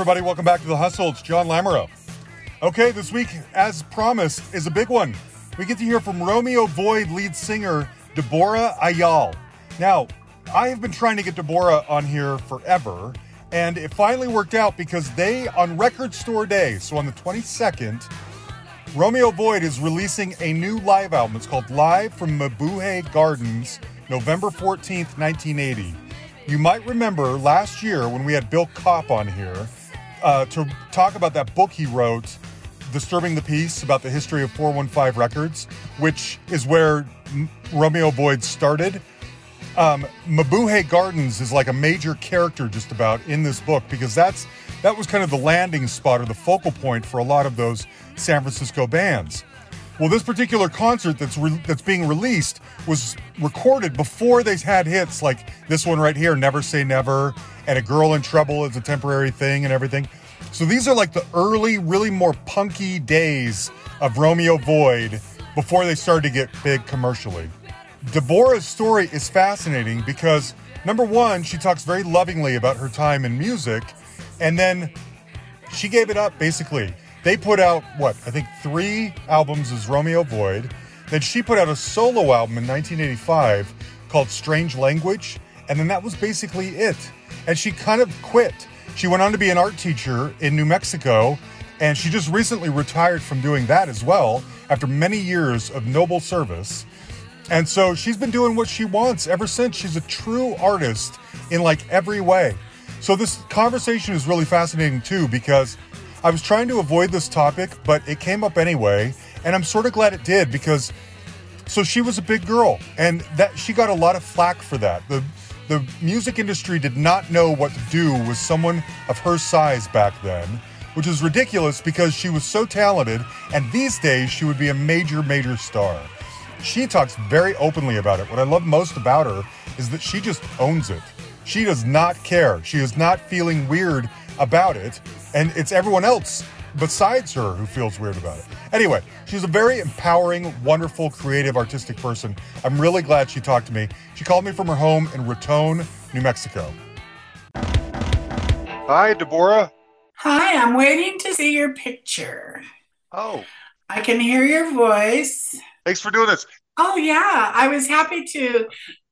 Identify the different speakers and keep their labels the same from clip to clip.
Speaker 1: Everybody, welcome back to The Hustle. It's John Lamoureux. Okay, this week, as promised, is a big one. We get to hear from Romeo Void lead singer Debora Iyall. Now, I have been trying to get Debora on here forever, and it finally worked out because they, on Record Store Day, so on the 22nd, Romeo Void is releasing a new live album. It's called Live from Mabuhay Gardens, November 14th, 1980. You might remember last year when we had Bill Kopp on here uh, to talk about that book he wrote, Disturbing the Peace, about the history of 415 Records, which is where Romeo Void started. Um, Mabuhay Gardens is like a major character just about in this book because that's that was kind of the landing spot or the focal point for a lot of those San Francisco bands. Well, this particular concert that's re- that's being released was recorded before they had hits like this one right here, "Never Say Never," and "A Girl in Trouble" is a temporary thing and everything. So these are like the early, really more punky days of Romeo Void before they started to get big commercially. Debora's story is fascinating because number one, she talks very lovingly about her time in music, and then she gave it up basically. They put out what I think three albums as Romeo Void. Then she put out a solo album in 1985 called Strange Language, and then that was basically it. And she kind of quit. She went on to be an art teacher in New Mexico, and she just recently retired from doing that as well after many years of noble service. And so she's been doing what she wants ever since. She's a true artist in like every way. So this conversation is really fascinating too because I was trying to avoid this topic, but it came up anyway, and I'm sort of glad it did because so she was a big girl and that she got a lot of flack for that. The the music industry did not know what to do with someone of her size back then, which is ridiculous because she was so talented and these days she would be a major major star. She talks very openly about it. What I love most about her is that she just owns it. She does not care. She is not feeling weird about it, and it's everyone else besides her who feels weird about it. Anyway, she's a very empowering, wonderful, creative, artistic person. I'm really glad she talked to me. She called me from her home in Raton, New Mexico. Hi, Debora.
Speaker 2: Hi, I'm waiting to see your picture.
Speaker 1: Oh,
Speaker 2: I can hear your voice.
Speaker 1: thanks for doing this.
Speaker 2: Oh, yeah. I was happy to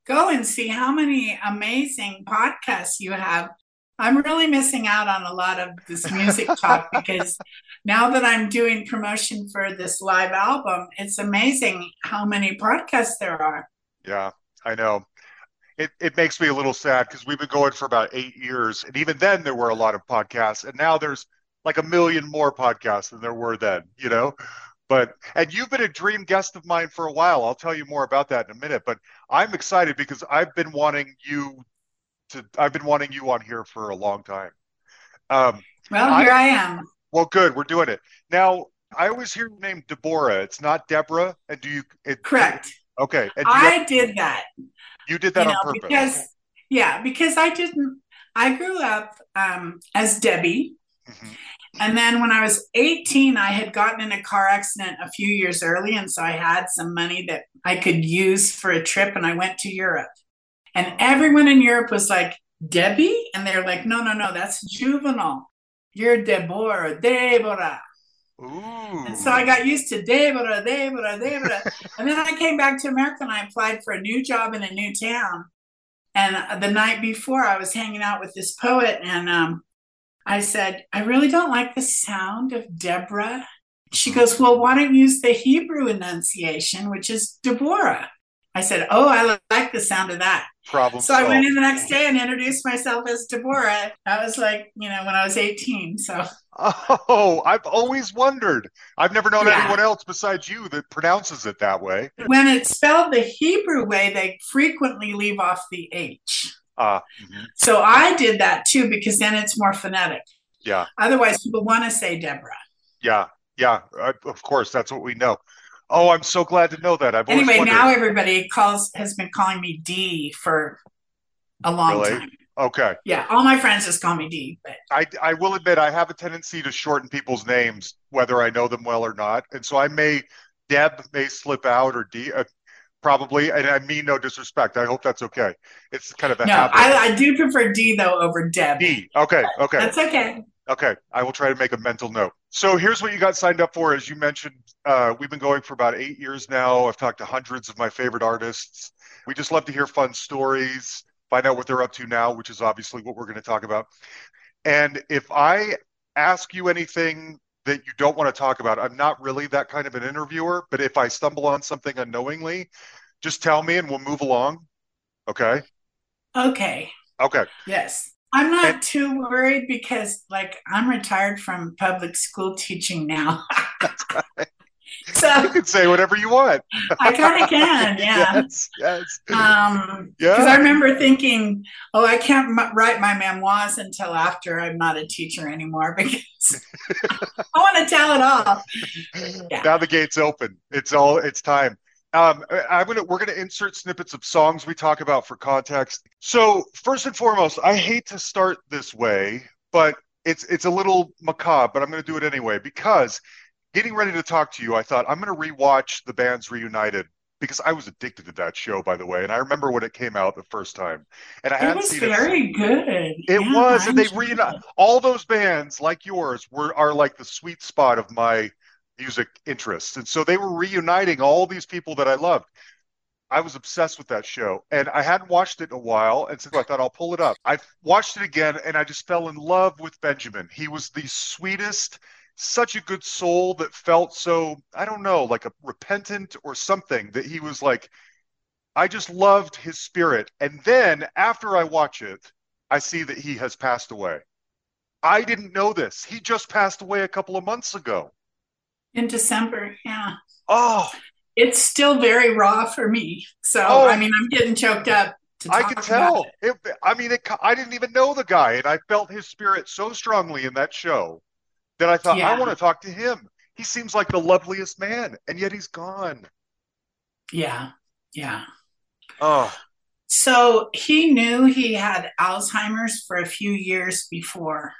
Speaker 2: go and see how many amazing podcasts you have. I'm really missing out on a lot of this music talk because now that I'm doing promotion for this live album, it's amazing how many podcasts there are.
Speaker 1: Yeah, I know. It, it makes me a little sad because we've been going for about eight years. And even then, there were a lot of podcasts. And now there's like a million more podcasts than there were then, you know? But, and you've been a dream guest of mine for a while. I'll tell you more about that in a minute. But I'm excited because I've been wanting you to, I've been wanting you on here for a long time. Um,
Speaker 2: Well, here I, am.
Speaker 1: well, good. We're doing it. Now, I always hear the name Deborah. It's not Deborah. And do you, it,
Speaker 2: Correct.
Speaker 1: Okay. And do you,
Speaker 2: I did that.
Speaker 1: you did that
Speaker 2: you
Speaker 1: on
Speaker 2: know,
Speaker 1: purpose.
Speaker 2: because yeah, because I didn't. I grew up um, as Debbie,
Speaker 1: Mhm.
Speaker 2: and then when I was 18, I had gotten in a car accident a few years early, and so I had some money that I could use for a trip, and I went to Europe, and everyone in Europe was like Debbie, and they're like, no, no, no, that's juvenile. You're Deborah, Deborah.
Speaker 1: Ooh.
Speaker 2: And so I got used to Deborah, Deborah, Deborah. and then I came back to America and I applied for a new job in a new town. And the night before, I was hanging out with this poet, and um, I said, I really don't like the sound of Deborah. She goes, Well, why don't you use the Hebrew enunciation, which is Deborah? I said, Oh, I like the sound of that.
Speaker 1: Problem
Speaker 2: So I went in the next day and introduced myself as Deborah. That was like, you know, when I was 18. So
Speaker 1: Oh, I've always wondered. I've never known
Speaker 2: Yeah.
Speaker 1: anyone else besides you that pronounces it that way.
Speaker 2: when it's spelled the Hebrew way, they frequently leave off the H.
Speaker 1: Ah, mhm.
Speaker 2: So I did that too because then it's more phonetic.
Speaker 1: yeah,
Speaker 2: Otherwise, people want to say Deborah.
Speaker 1: yeah, yeah. uh, Of course, that's what we know. Oh, I'm so glad to know that. I've
Speaker 2: Anyway,
Speaker 1: wondered.
Speaker 2: now everybody calls has been calling me D for a long
Speaker 1: Really?
Speaker 2: time.
Speaker 1: Okay,
Speaker 2: Yeah, all my friends just call me D. But
Speaker 1: I I will admit I have a tendency to shorten people's names, whether I know them well or not, and so I may Deb may slip out or D. Uh, Probably, and I mean no disrespect. I hope that's okay. It's kind of a
Speaker 2: no,
Speaker 1: habit.
Speaker 2: I, I do prefer D though over Deb.
Speaker 1: D. Okay, okay.
Speaker 2: That's okay.
Speaker 1: Okay, I will try to make a mental note. So here's what you got signed up for. As you mentioned, uh, we've been going for about eight years now. I've talked to hundreds of my favorite artists. We just love to hear fun stories, find out what they're up to now, which is obviously what we're going to talk about. And if I ask you anything that you don't want to talk about, I'm not really that kind of an interviewer, but if I stumble on something unknowingly, just tell me and we'll move along. Okay.
Speaker 2: Okay.
Speaker 1: Okay.
Speaker 2: Yes. I'm not and, too worried because, like, I'm retired from public school teaching now.
Speaker 1: so you can say whatever you want.
Speaker 2: I kind of can, yeah.
Speaker 1: Yes, yes.
Speaker 2: Um, yeah. Because I remember thinking, oh, I can't m- write my memoirs until after I'm not a teacher anymore because I want to tell it all.
Speaker 1: Yeah. Now the gate's open. It's all. It's time. Um, I'm gonna we're gonna insert snippets of songs we talk about for context. So first and foremost, I hate to start this way, but it's it's a little macabre, but I'm gonna do it anyway because getting ready to talk to you, I thought I'm gonna rewatch the bands reunited because I was addicted to that show, by the way, and I remember when it came out the first time, and I
Speaker 2: it was very it. good.
Speaker 1: It yeah, was, and they reunited all those bands like yours were are like the sweet spot of my music interests. And so they were reuniting all these people that I loved. I was obsessed with that show and I hadn't watched it in a while. And so I thought I'll pull it up. I watched it again and I just fell in love with Benjamin. He was the sweetest, such a good soul that felt so, I don't know, like a repentant or something that he was like, I just loved his spirit. And then after I watch it, I see that he has passed away. I didn't know this. He just passed away a couple of months ago
Speaker 2: in December. Yeah.
Speaker 1: Oh,
Speaker 2: it's still very raw for me. So oh, I mean, I'm getting choked up.
Speaker 1: I can tell. It. It, I mean, it, I didn't even know the guy, and I felt his spirit so strongly in that show that I thought yeah. I want to talk to him. He seems like the loveliest man, and yet he's gone.
Speaker 2: Yeah, yeah.
Speaker 1: Oh.
Speaker 2: So he knew he had Alzheimer's for a few years before,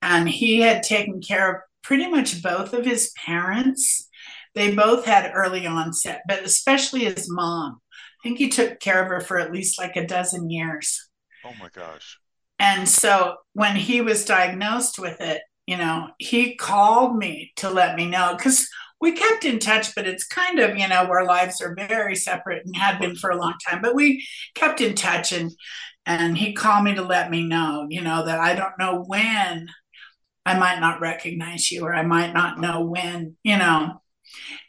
Speaker 2: and he had taken care of pretty much both of his parents. They both had early onset, but especially his mom. I think he took care of her for at least like a dozen years.
Speaker 1: Oh my gosh.
Speaker 2: And so when he was diagnosed with it, you know, he called me to let me know because we kept in touch, but it's kind of, you know, our lives are very separate and had been for a long time, but we kept in touch and and he called me to let me know, you know, that I don't know when I might not recognize you or I might not know when, you know.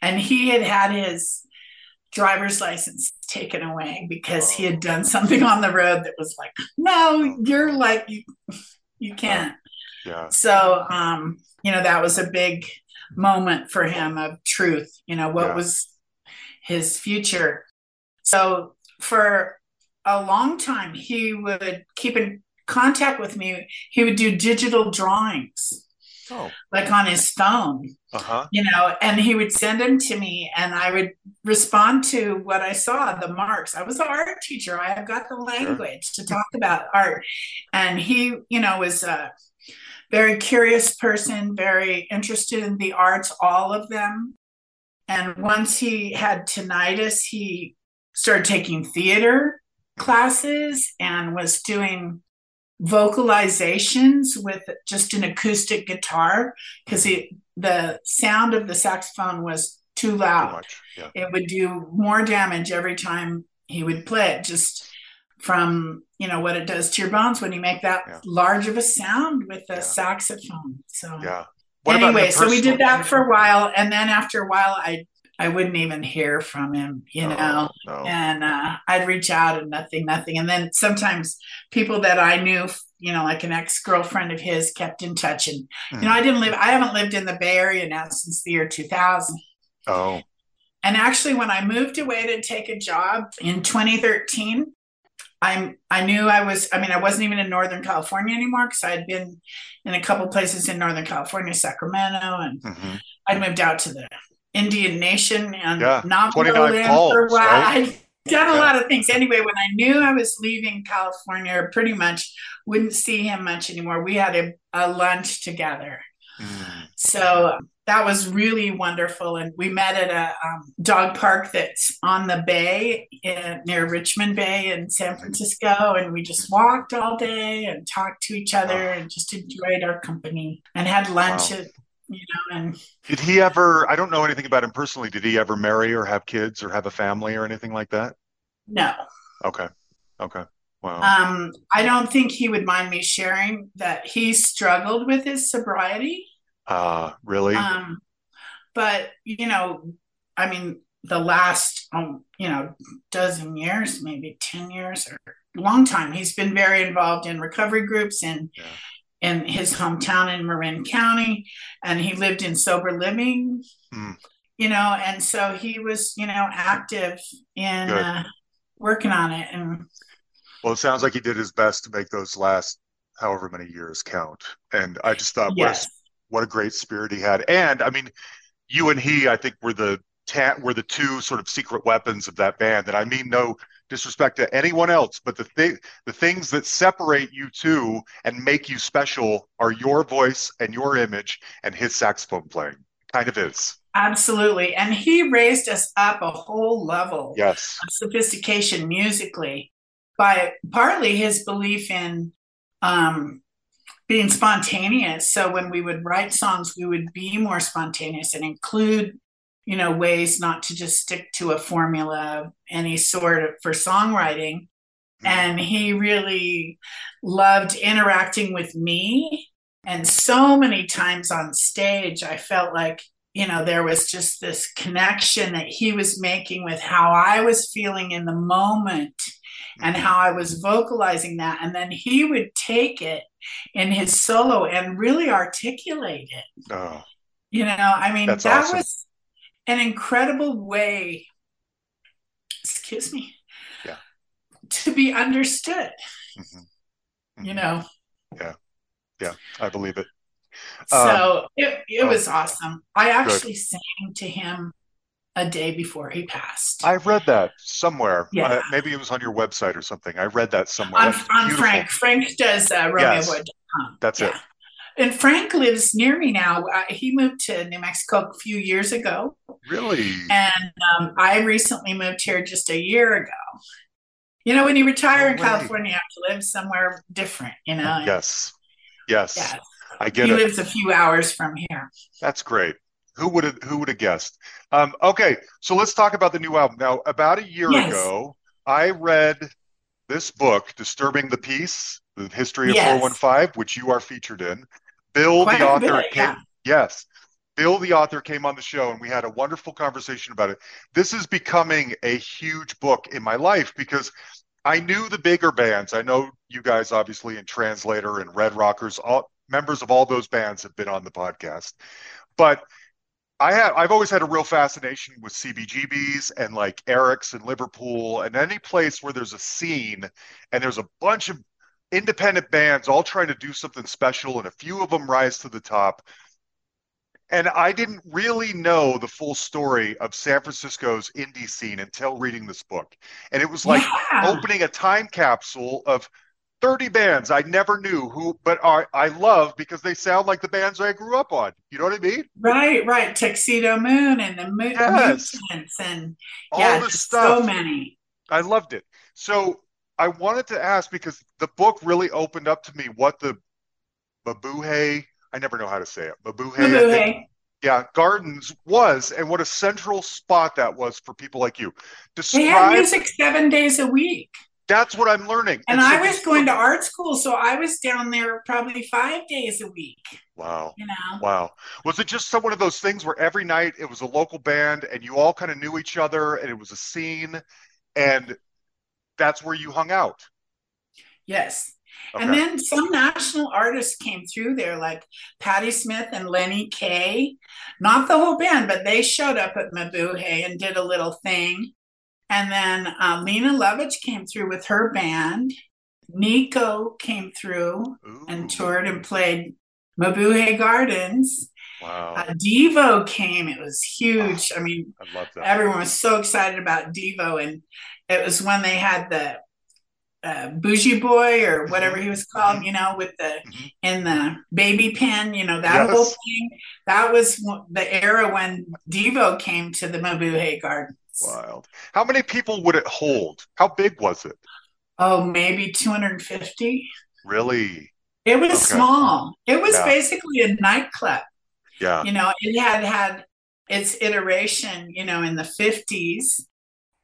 Speaker 2: And he had had his driver's license taken away because he had done something on the road that was like, no, you're like, you, you can't.
Speaker 1: Yeah.
Speaker 2: So, um, you know, that was a big moment for him of truth, you know, what yeah. was his future. So for a long time, he would keep in contact with me, he would do digital drawings.
Speaker 1: Oh.
Speaker 2: Like on his phone,
Speaker 1: uh-huh.
Speaker 2: you know, and he would send them to me, and I would respond to what I saw, the marks. I was an art teacher. I have got the language sure. to talk about art, and he, you know, was a very curious person, very interested in the arts, all of them. And once he had tinnitus, he started taking theater classes and was doing vocalizations with just an acoustic guitar because the sound of the saxophone was too loud.
Speaker 1: Too yeah.
Speaker 2: It would do more damage every time he would play it, just from you know what it does to your bones when you make that yeah. large of a sound with the yeah. saxophone. So
Speaker 1: yeah.
Speaker 2: What anyway, so we did that for a while, and then after a while, I I wouldn't even hear from him, you know.
Speaker 1: No.
Speaker 2: And uh, I'd reach out and nothing, nothing. And then sometimes people that I knew, you know, like an ex girlfriend of his, kept in touch. And mm. you know, I didn't live. I haven't lived in the Bay Area now since the year 2000.
Speaker 1: Oh.
Speaker 2: And actually, when I moved away to take a job in 2013, I'm I knew I was. I mean, I wasn't even in Northern California anymore because I had been in a couple places in Northern California, Sacramento, and
Speaker 1: mm-hmm.
Speaker 2: I'd moved out to the Indian Nation and
Speaker 1: yeah,
Speaker 2: Navajo
Speaker 1: Falls,
Speaker 2: for a while.
Speaker 1: Right?
Speaker 2: I'd done a lot of things. Anyway, when I knew I was leaving California, pretty much wouldn't see him much anymore. We had a, a lunch together.
Speaker 1: Mm.
Speaker 2: So that was really wonderful. And we met at a um, dog park that's on the bay in, near Richmond Bay in San Francisco. And we just walked all day and talked to each other and just enjoyed our company and had lunch wow. at, you know, and
Speaker 1: did he ever, I don't know anything about him personally. Did he ever marry or have kids or have a family or anything like that?
Speaker 2: No.
Speaker 1: Okay. Okay. Wow.
Speaker 2: Um, I don't think he would mind me sharing that he struggled with his sobriety
Speaker 1: uh, really?
Speaker 2: Um, but you know, I mean, the last um, you know dozen years, maybe ten years or long time, he's been very involved in recovery groups and. Yeah. In his hometown in Marin County, and he lived in sober living, mm. you know, and so he was, you know, active in uh, working on it. And
Speaker 1: well, it sounds like he did his best to make those last however many years count. And I just thought, yes what a great spirit he had. And I mean, you and he, I think, were the ta- were the two sort of secret weapons of that band. And I mean no disrespect to anyone else, but the thing, the things that separate you two and make you special are your voice and your image and his saxophone playing. Kind of is.
Speaker 2: Absolutely. And he raised us up a whole level
Speaker 1: yes.
Speaker 2: of sophistication musically by partly his belief in um, being spontaneous. So when we would write songs, we would be more spontaneous and include, you know, ways not to just stick to a formula of any sort of for songwriting. Mm-hmm. And he really loved interacting with me. And so many times on stage, I felt like, you know, there was just this connection that he was making with how I was feeling in the moment and mm-hmm. how I was vocalizing that. And then he would take it in his solo and really articulate it. Oh, you know, I mean, that awesome. was an incredible way, excuse me,
Speaker 1: yeah.
Speaker 2: to be understood. Mm-hmm. Mm-hmm. You know?
Speaker 1: Yeah. Yeah. I believe it.
Speaker 2: So um, it, it was awesome. I actually good. sang to him a day before he passed.
Speaker 1: I read that somewhere. Yeah. Uh, maybe it was on your website or something. I read that somewhere.
Speaker 2: On, on Frank. Frank does uh, RomeoVoid.com.
Speaker 1: Yes. That's yeah. it.
Speaker 2: And Frank lives near me now. Uh, he moved to New Mexico a few years ago.
Speaker 1: Really?
Speaker 2: And um, I recently moved here just a year ago. You know, when you retire in California, you have to live somewhere different, you know?
Speaker 1: Yes. Yes. yes. I get
Speaker 2: he
Speaker 1: it.
Speaker 2: He lives a few hours from here.
Speaker 1: That's great. Who would have who would have guessed? Um, okay, so let's talk about the new album. Now, about a year yes. ago, I read this book, Disturbing the Peace, the history of yes. 415, which you are featured in. Bill, Quite the author, bit, came, yeah. yes. Bill, the author, came on the show and we had a wonderful conversation about it. This is becoming a huge book in my life because I knew the bigger bands. I know you guys, obviously, in Translator and Red Rockers, all members of all those bands have been on the podcast. But I have I've always had a real fascination with CBGBs and like Eric's and Liverpool and any place where there's a scene and there's a bunch of independent bands all trying to do something special and a few of them rise to the top. And I didn't really know the full story of San Francisco's indie scene until reading this book. And it was like yeah. opening a time capsule of 30 bands I never knew who, but I, I love because they sound like the bands I grew up on. You know what I mean?
Speaker 2: Right, right. Tuxedo Moon and the Moon yes. and All yeah, this stuff. so many.
Speaker 1: I loved it. So I wanted to ask because the book really opened up to me what the Mabuhay, I never know how to say it, Mabuhay,
Speaker 2: Mabuhay.
Speaker 1: yeah, Gardens was, and what a central spot that was for people like you.
Speaker 2: Describe, they had music seven days a week.
Speaker 1: That's what I'm learning.
Speaker 2: And, and so I was going to art school, so I was down there probably five days a week.
Speaker 1: Wow.
Speaker 2: You know.
Speaker 1: Wow. Was it just some one of those things where every night it was a local band and you all kind of knew each other and it was a scene and that's where you hung out?
Speaker 2: Yes. Okay. And then some national artists came through there, like Patti Smith and Lenny Kaye. Not the whole band, but they showed up at Mabuhay and did a little thing. And then uh, Lene Lovich came through with her band. Nico came through Ooh. and toured and played Mabuhay Gardens.
Speaker 1: Wow.
Speaker 2: Uh, Devo came. It was huge. Oh, I mean, I everyone was so excited about Devo. And it was when they had the uh, Booji Boy or whatever he was called, mm-hmm. you know, with the mm-hmm. in the baby pen, you know, that yes. whole thing. That was the era when Devo came to the Mabuhay Gardens.
Speaker 1: Wild. How many people would it hold? How big was it?
Speaker 2: Oh, maybe 250.
Speaker 1: Really?
Speaker 2: It was okay. small. It was yeah. basically a nightclub.
Speaker 1: Yeah.
Speaker 2: You know, it had had its iteration, you know, in the 50s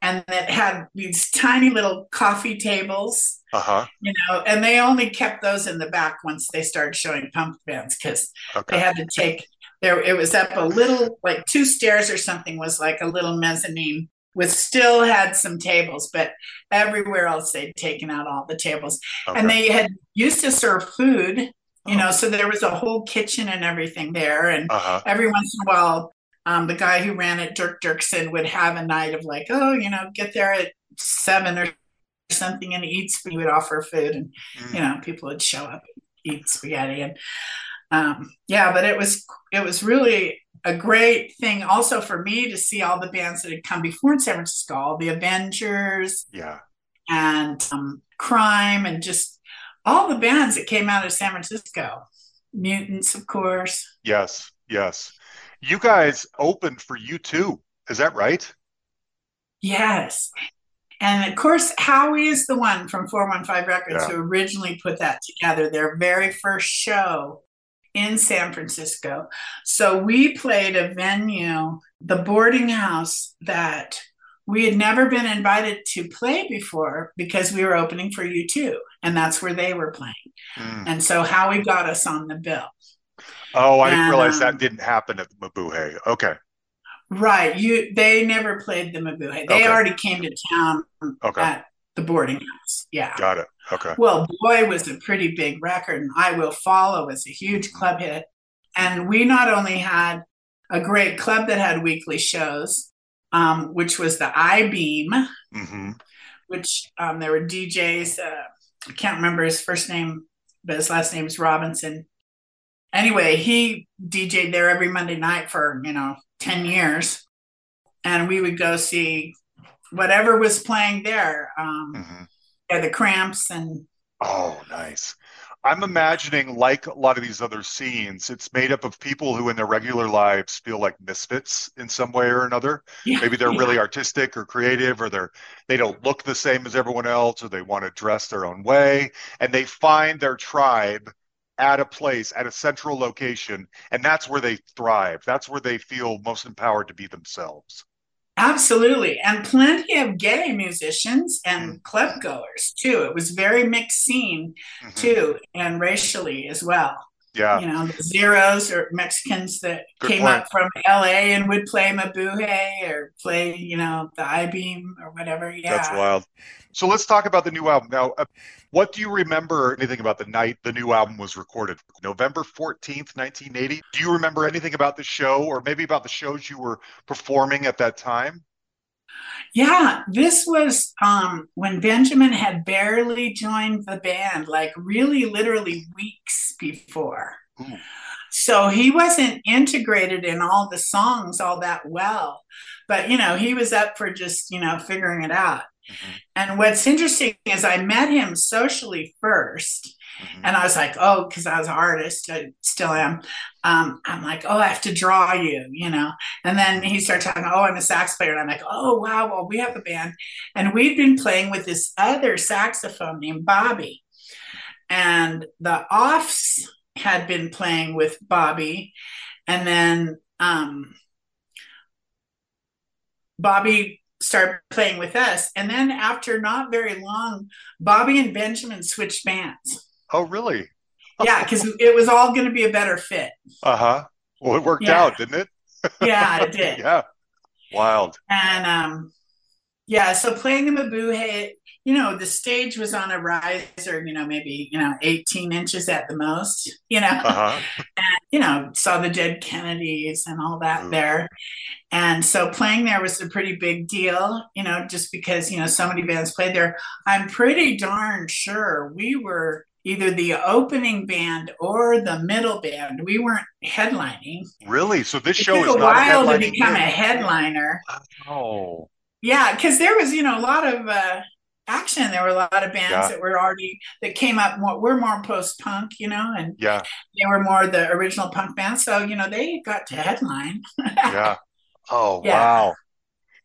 Speaker 2: and it had these tiny little coffee tables.
Speaker 1: Uh-huh.
Speaker 2: You know, and they only kept those in the back once they started showing pump bands because okay. they had to take there. It was up a little, like two stairs or something, was like a little mezzanine with still had some tables, but everywhere else they'd taken out all the tables, okay. and they had used to serve food. You oh. know, so there was a whole kitchen and everything there, and uh-huh. every once in a while um, the guy who ran it, Dirk Dirksen, would have a night of like, oh, you know, get there at seven or something and eat. He would offer food, and mm. you know, people would show up and eat spaghetti, and um, yeah. But it was it was really a great thing also for me to see all the bands that had come before in San Francisco, all the Avengers,
Speaker 1: yeah,
Speaker 2: and um, Crime, and just all the bands that came out of San Francisco. Mutants, of course.
Speaker 1: Yes, yes. You guys opened for U2. Is that right?
Speaker 2: Yes. And of course, Howie is the one from 415 Records yeah. who originally put that together, their very first show in San Francisco. So we played a venue, the boarding house that we had never been invited to play before because we were opening for U2, and that's where they were playing. Mm. And so Howie got us on the bill.
Speaker 1: Oh, I didn't realize that um, didn't happen at the Mabuhay. Okay.
Speaker 2: Right. You they never played the Mabuhay. They okay. already came to town
Speaker 1: okay.
Speaker 2: at the boarding house. Yeah.
Speaker 1: Got it. Okay.
Speaker 2: Well, Boy was a pretty big record, and I Will Follow was a huge mm-hmm. club hit. And we not only had a great club that had weekly shows, um, which was the I Beam, mm-hmm. which um, there were DJs. Uh, I can't remember his first name, but his last name is Robinson anyway, he DJ'd there every Monday night for, you know, 10 years. And we would go see whatever was playing there. Um, mm-hmm. yeah, the cramps and.
Speaker 1: Oh, nice. I'm imagining, like a lot of these other scenes, it's made up of people who in their regular lives feel like misfits in some way or another. Yeah, Maybe they're yeah. really artistic or creative, or they're they don't look the same as everyone else, or they want to dress their own way, and they find their tribe at a place, at a central location, and that's where they thrive. That's where they feel most empowered to be themselves.
Speaker 2: Absolutely. And plenty of gay musicians and mm. club goers too. It was very mixed scene mm-hmm. too, and racially as well.
Speaker 1: Yeah.
Speaker 2: You know, the Zeros or Mexicans that Good came point. up from LA and would play Mabuhay or play, you know, the I beam or whatever. Yeah.
Speaker 1: That's wild. So let's talk about the new album. Now, uh, what do you remember anything about the night the new album was recorded? November 14th, 1980. Do you remember anything about the show or maybe about the shows you were performing at that time?
Speaker 2: Yeah, this was um, when Benjamin had barely joined the band, like really literally weeks before. Ooh. So he wasn't integrated in all the songs all that well. But, you know, he was up for just, you know, figuring it out. Mm-hmm. And what's interesting is I met him socially 1st mm-hmm. and I was like, oh, because I was an artist, I still am. Um, I'm like, oh, I have to draw you, you know. And then he started talking, oh, I'm a sax player, and I'm like, oh, wow, well, we have a band, and we'd been playing with this other saxophone named Bobby, and the Offs had been playing with Bobby, and then um, Bobby started playing with us. And then after not very long, Bobby and Benjamin switched bands.
Speaker 1: Oh, really?
Speaker 2: yeah, because it was all going to be a better fit.
Speaker 1: Uh huh. Well, it worked yeah. out, didn't it?
Speaker 2: yeah, it did.
Speaker 1: Yeah. Wild.
Speaker 2: And um, yeah, so playing the Mabuhay, you know, the stage was on a riser, you know, maybe, you know, 18 inches at the most, you know, uh-huh. and, you know, saw the dead Kennedys and all that Ooh. there. And so playing there was a pretty big deal, you know, just because, you know, so many bands played there. I'm pretty darn sure we were either the opening band or the middle band. We weren't headlining.
Speaker 1: Really? So this it show
Speaker 2: took
Speaker 1: is
Speaker 2: a while to become band. a headliner.
Speaker 1: Oh.
Speaker 2: Yeah, because there was, you know, a lot of uh, action. There were a lot of bands yeah. that were already that came up more. We're more post punk, you know, and
Speaker 3: yeah,
Speaker 2: they were more the original punk bands. So you know, they got to headline.
Speaker 3: yeah. Oh yeah. wow,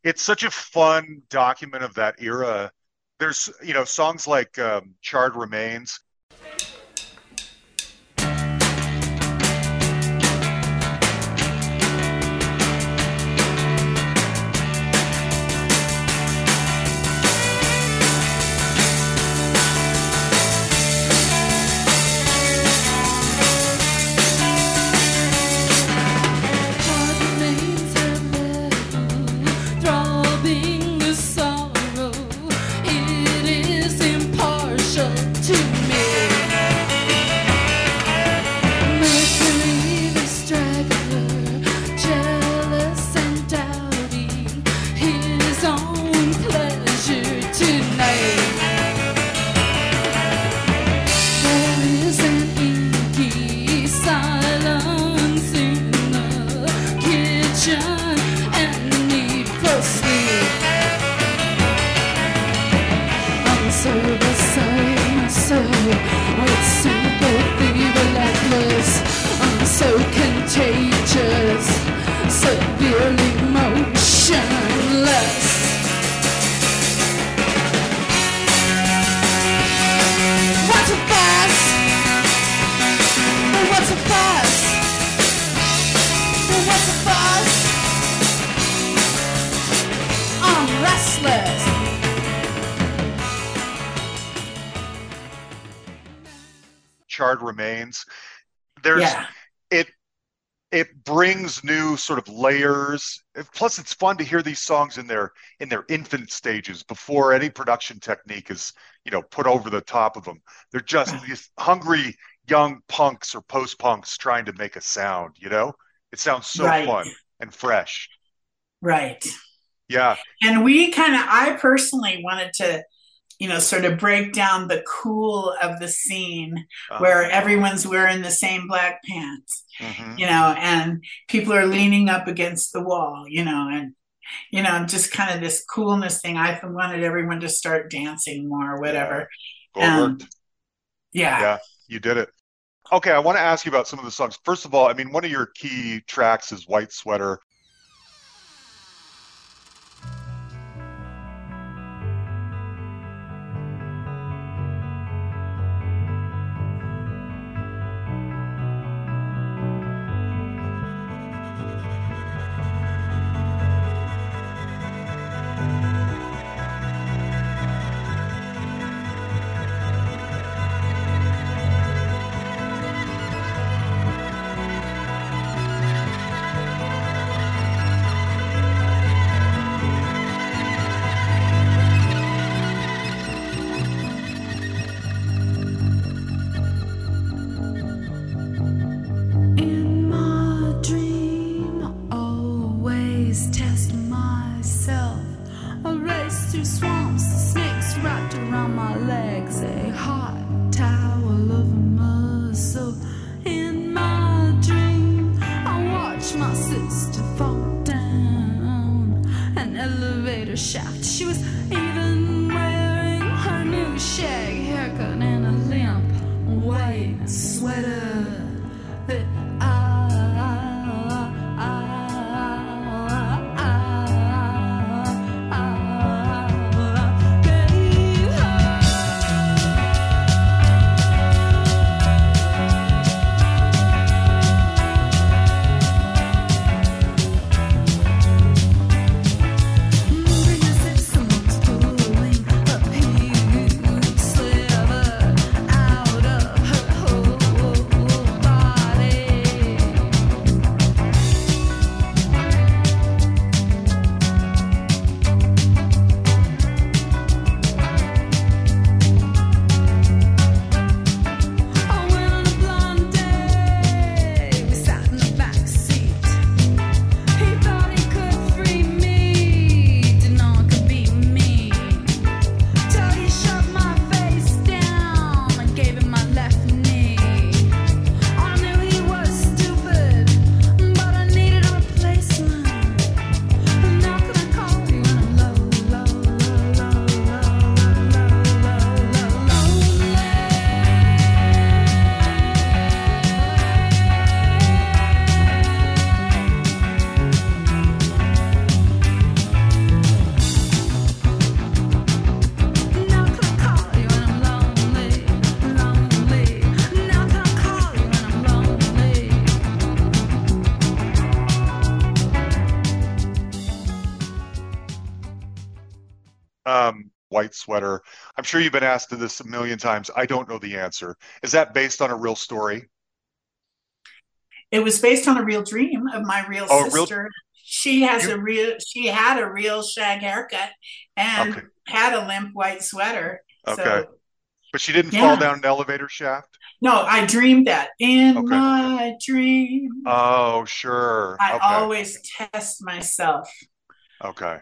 Speaker 3: it's such a fun document of that era. There's you know songs like um, "Charred Remains." Charred remains. There's yeah. it it brings new sort of layers. Plus, it's fun to hear these songs in their in their infant stages before any production technique is you know put over the top of them. They're just these hungry young punks or post punks trying to make a sound. You know, it sounds so right. fun and fresh.
Speaker 2: Right.
Speaker 3: Yeah.
Speaker 2: And we kind of, I personally wanted to you know, sort of break down the cool of the scene uh-huh. where everyone's wearing the same black pants, mm-hmm. you know, and people are leaning up against the wall, you know, and you know, just kind of this coolness thing. I wanted everyone to start dancing more or whatever.
Speaker 3: Yeah. Um,
Speaker 2: yeah.
Speaker 3: Yeah, you did it. Okay, I want to ask you about some of the songs. First of all, I mean, one of your key tracks is White Sweater.
Speaker 1: Sweater. I'm sure you've been asked this a million times. I don't know the answer. Is that based on a real story?
Speaker 2: It was based on a real dream of my real oh, sister. Real? She has you... a real. She had a real shag haircut and okay. had a limp white sweater. Okay, so,
Speaker 1: but she didn't yeah. fall down an elevator shaft.
Speaker 2: No, I dreamed that in okay. my dream.
Speaker 1: Oh, sure.
Speaker 2: I always test myself.
Speaker 1: Okay.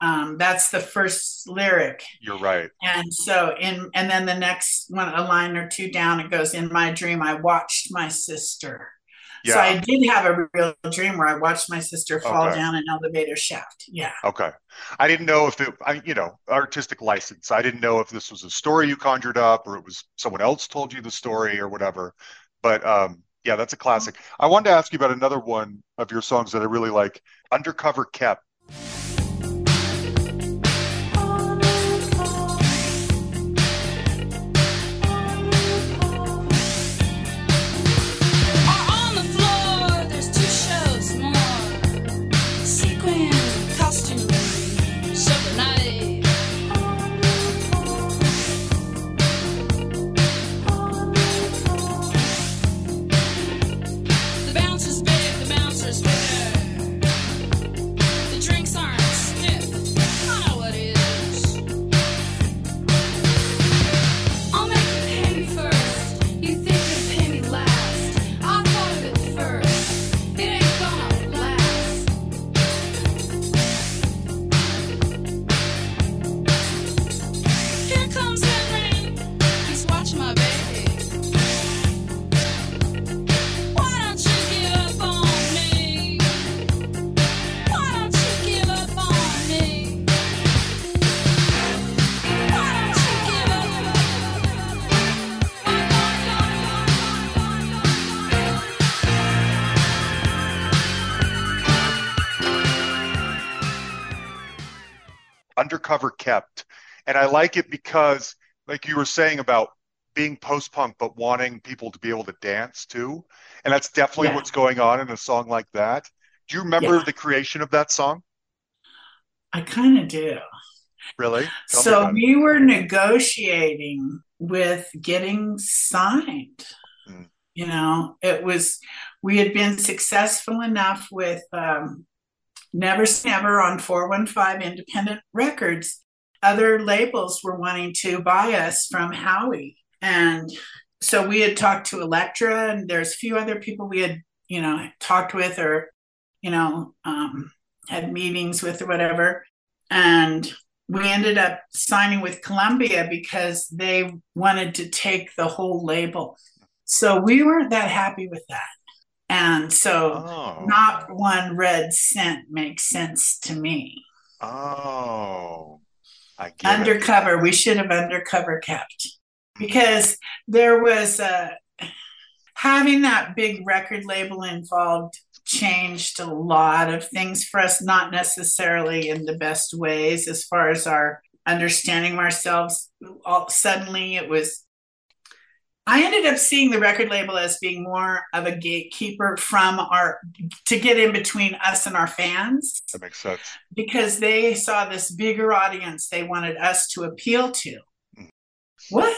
Speaker 2: Um, that's the first lyric.
Speaker 1: You're right.
Speaker 2: And so in and then the next one, a line or two down, it goes, In my dream, I watched my sister. Yeah. So I did have a real dream where I watched my sister fall okay. down an elevator shaft. Yeah.
Speaker 1: Okay. I didn't know if it, I, you know, artistic license. I didn't know if this was a story you conjured up or it was someone else told you the story or whatever. But um, yeah, that's a classic. I wanted to ask you about another one of your songs that I really like, Undercover Kept. And I like it because, like you were saying about being post punk, but wanting people to be able to dance too. And that's definitely yeah. what's going on in a song like that. Do you remember yeah. the creation of that song?
Speaker 2: I kind of do.
Speaker 1: Really?
Speaker 2: Tell so we were negotiating with getting signed. Mm. You know, it was, we had been successful enough with um, Never Never on 415 Independent Records. Other labels were wanting to buy us from Howie. And so we had talked to Elektra, and there's a few other people we had, you know, talked with or, you know, um, had meetings with or whatever. And we ended up signing with Columbia because they wanted to take the whole label. So we weren't that happy with that. And so oh. not one red cent makes sense to me.
Speaker 1: Oh.
Speaker 2: Undercover. It. We should have undercover kept because there was a having that big record label involved changed a lot of things for us, not necessarily in the best ways as far as our understanding ourselves. All, suddenly it was I ended up seeing the record label as being more of a gatekeeper from our to get in between us and our fans.
Speaker 1: That makes sense.
Speaker 2: Because they saw this bigger audience they wanted us to appeal to. Mm. What?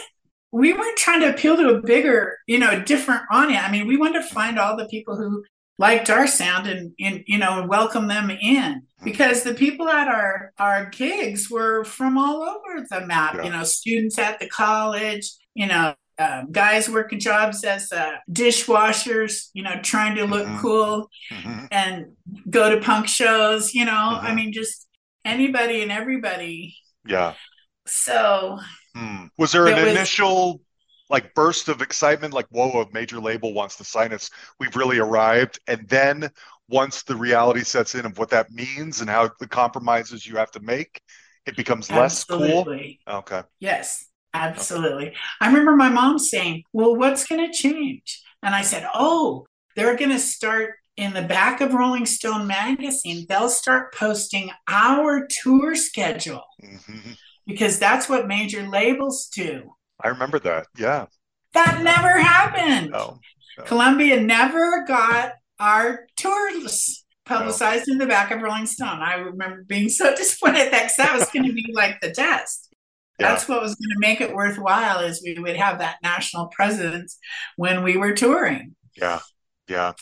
Speaker 2: We weren't trying to appeal to a bigger, you know, different audience. I mean, we wanted to find all the people who liked our sound and, and you know, and welcome them in hmm. because the people at our our gigs were from all over the map, yeah. you know, students at the college, you know, uh, guys working jobs as uh, dishwashers, you know, trying to look mm-hmm. cool mm-hmm. and go to punk shows, you know, mm-hmm. I mean, just anybody and everybody.
Speaker 1: Yeah.
Speaker 2: So,
Speaker 1: hmm. was there an was, initial like burst of excitement, like, whoa, a major label wants to sign us? We've really arrived. And then once the reality sets in of what that means and how the compromises you have to make, it becomes absolutely. less cool. Okay.
Speaker 2: Yes. Absolutely. I remember my mom saying, Well, what's going to change? And I said, Oh, they're going to start in the back of Rolling Stone magazine, they'll start posting our tour schedule mm-hmm. because that's what major labels do.
Speaker 1: I remember that. Yeah.
Speaker 2: That never happened. No, no. Columbia never got our tours publicized no. in the back of Rolling Stone. I remember being so disappointed that because that was going to be like the test. Yeah. That's what was going to make it worthwhile is we would have that national presence when we were touring.
Speaker 1: Yeah, yeah.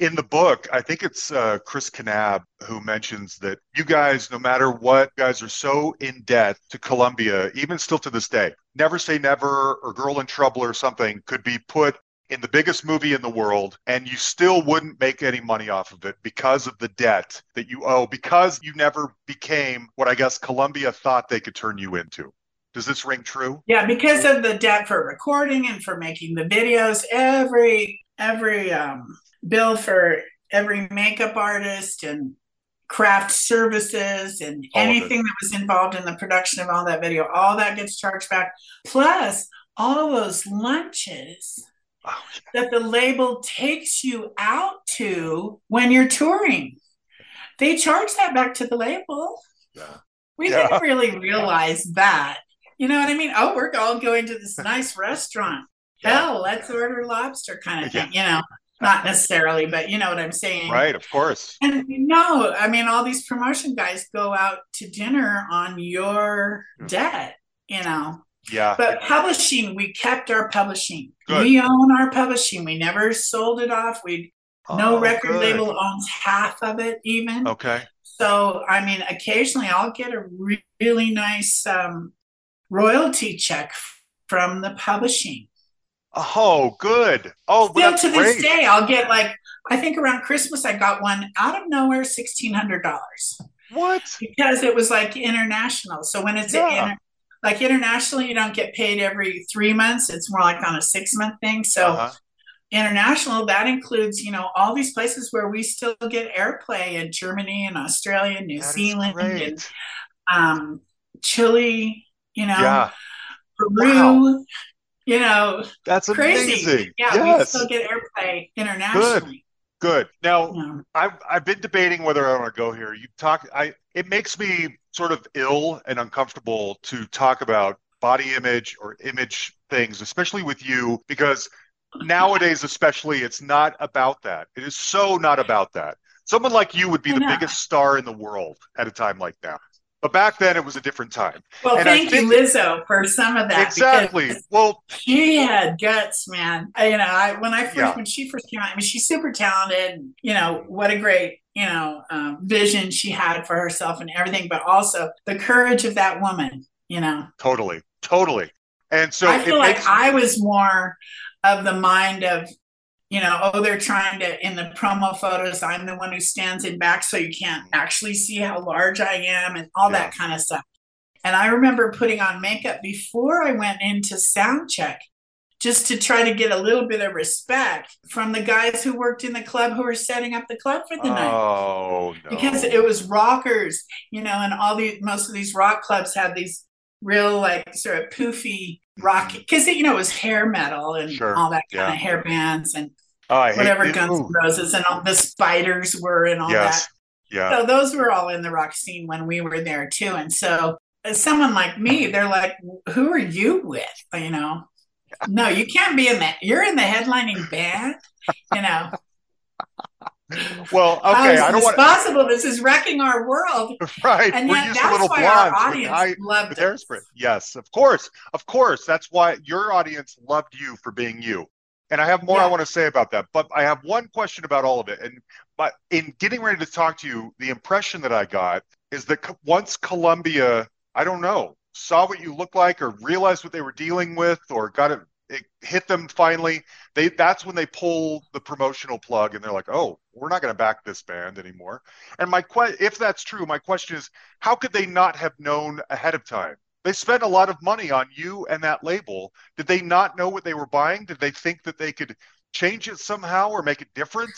Speaker 1: In the book, I think it's uh, Chris Knab who mentions that you guys, no matter what, guys are so in debt to Columbia, even still to this day. Never Say Never or Girl in Trouble or something could be put in the biggest movie in the world and you still wouldn't make any money off of it because of the debt that you owe because you never became what I guess Columbia thought they could turn you into. Does this ring true?
Speaker 2: Yeah, because of the debt for recording and for making the videos, every every um, bill for every makeup artist and craft services and all anything that was involved in the production of all that video, all that gets charged back. Plus all those lunches oh, yeah. that the label takes you out to when you're touring. They charge that back to the label. Yeah. We yeah. didn't really realize that. You know what I mean? Oh, we're all going to this nice restaurant. Hell, let's order lobster kind of thing, you know. Not necessarily, but you know what I'm saying.
Speaker 1: Right, of course.
Speaker 2: And no, I mean, all these promotion guys go out to dinner on your debt, you know.
Speaker 1: Yeah.
Speaker 2: But publishing, we kept our publishing. Good. We own our publishing. We never sold it off. We no oh, record good. label owns half of it even.
Speaker 1: Okay.
Speaker 2: So I mean, occasionally I'll get a re- really nice um, royalty check from the publishing.
Speaker 1: Oh, good. Oh,
Speaker 2: still to great. this day, I'll get like I think around Christmas I got one out of nowhere, sixteen hundred dollars.
Speaker 1: What?
Speaker 2: Because it was like international. So when it's yeah. inter- like internationally, you don't get paid every three months. It's more like on a six month thing. So uh-huh. international, that includes, you know, all these places where we still get airplay in Germany and Australia, New that Zealand, and um, Chile, you know, yeah. Peru. Wow. You know,
Speaker 1: that's crazy. amazing.
Speaker 2: Yeah, yes. we still get airplay internationally.
Speaker 1: Good. Good. Now, yeah. I've I've been debating whether I want to go here. You talk. I it makes me sort of ill and uncomfortable to talk about body image or image things, especially with you, because nowadays, especially, it's not about that. It is so not about that. Someone like you would be the biggest star in the world at a time like now. But back then it was a different time.
Speaker 2: Well, and thank think, you, Lizzo, for some of that.
Speaker 1: Exactly. Well,
Speaker 2: she had guts, man. I, you know, I when I first yeah. when she first came out, I mean, she's super talented. You know, what a great you know um, vision she had for herself and everything, but also the courage of that woman. You know,
Speaker 1: totally, totally. And so
Speaker 2: I feel like makes- I was more of the mind of you know, oh, they're trying to, in the promo photos, I'm the one who stands in back so you can't actually see how large I am and all yeah. that kind of stuff. And I remember putting on makeup before I went into sound check just to try to get a little bit of respect from the guys who worked in the club who were setting up the club for the night.
Speaker 1: Oh, no.
Speaker 2: Because it was rockers, you know, and all the most of these rock clubs had these real like sort of poofy rock because you know it was hair metal and sure. all that kind yeah. of hair bands and oh, whatever Guns N' Roses and all the spiders were and all yes. that.
Speaker 1: Yeah.
Speaker 2: So those were all in the rock scene when we were there too. And so as someone like me, they're like, who are you with? Uh, you know, no, you can't be in that. You're in the headlining band, you know.
Speaker 1: Well, okay, I don't want
Speaker 2: possible. This is wrecking our world,
Speaker 1: right? And used to little blondes audience
Speaker 2: loved
Speaker 1: with hairspray. Yes, of course, of course. That's why your audience loved you for being you. And I have more yeah. I want to say about that, but I have one question about all of it. And but in getting ready to talk to you, the impression that I got is that once Columbia, I don't know, saw what you looked like or realized what they were dealing with or got it it hit them finally. They that's when they pull the promotional plug and they're like, "Oh, we're not going to back this band anymore." And my que- if that's true, my question is, how could they not have known ahead of time? They spent a lot of money on you and that label. Did they not know what they were buying? Did they think that they could change it somehow or make it different?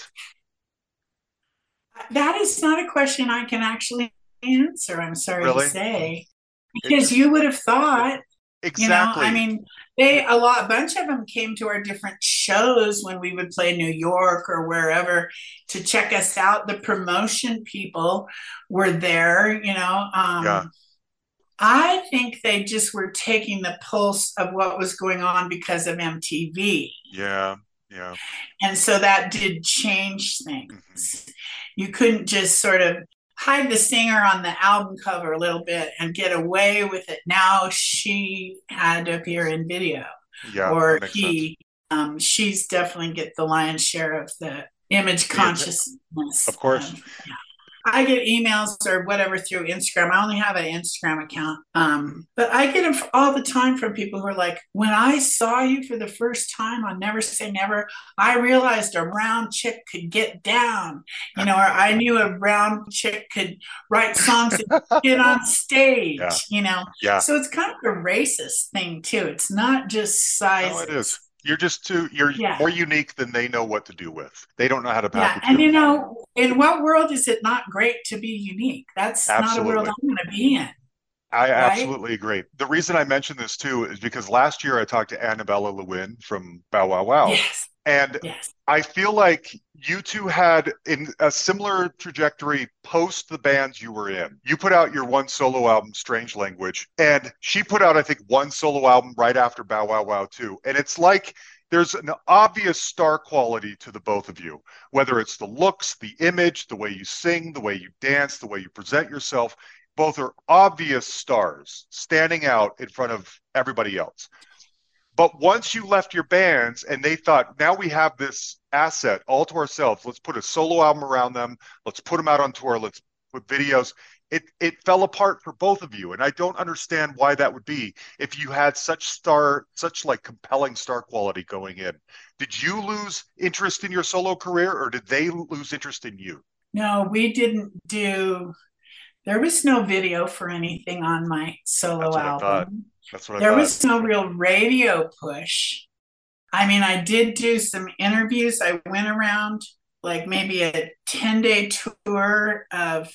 Speaker 2: That is not a question I can actually answer. I'm sorry really? to say, because you would have thought
Speaker 1: Exactly.
Speaker 2: You know, I mean, they a lot, a bunch of them came to our different shows when we would play New York or wherever to check us out. The promotion people were there. You know, um, yeah. I think they just were taking the pulse of what was going on because of MTV.
Speaker 1: Yeah. Yeah.
Speaker 2: And so that did change things. Mm-hmm. You couldn't just sort of hide the singer on the album cover a little bit and get away with it. Now she had to appear in video.
Speaker 1: Yeah.
Speaker 2: Or he um, she's definitely get the lion's share of the image consciousness.
Speaker 1: Of course.
Speaker 2: yeah. I get emails or whatever through Instagram. I only have an Instagram account. Um, but I get them all the time from people who are like, when I saw you for the first time on Never Say Never, I realized a round chick could get down, you know, or I knew a round chick could write songs and get on stage, yeah. you know.
Speaker 1: Yeah.
Speaker 2: So it's kind of a racist thing too. It's not just size.
Speaker 1: No, it is. You're just too you're yeah. more unique than they know what to do with. They don't know how to
Speaker 2: package. Yeah, and you know, in what world is it not great to be unique? That's absolutely. not a world I'm going to be in.
Speaker 1: I right? absolutely agree. The reason I mention this too is because last year I talked to Annabella Lwin from Bow Wow Wow.
Speaker 2: Yes.
Speaker 1: And
Speaker 2: yes.
Speaker 1: I feel like you two had in a similar trajectory post the bands you were in. You put out your one solo album, Strange Language, and she put out, I think, one solo album right after Bow Wow Wow too. And it's like there's an obvious star quality to the both of you, whether it's the looks, the image, the way you sing, the way you dance, the way you present yourself. Both are obvious stars standing out in front of everybody else. But once you left your bands and they thought, now we have this asset all to ourselves, let's put a solo album around them, let's put them out on tour, let's put videos. It it fell apart for both of you, and I don't understand why that would be. If you had such star, such like compelling star quality going in, did you lose interest in your solo career, or did they lose interest in you?
Speaker 2: No, we didn't do. There was no video for anything on my solo album.
Speaker 1: That's what
Speaker 2: there was no real radio push. I mean, I did do some interviews. I went around like maybe a 10 day tour of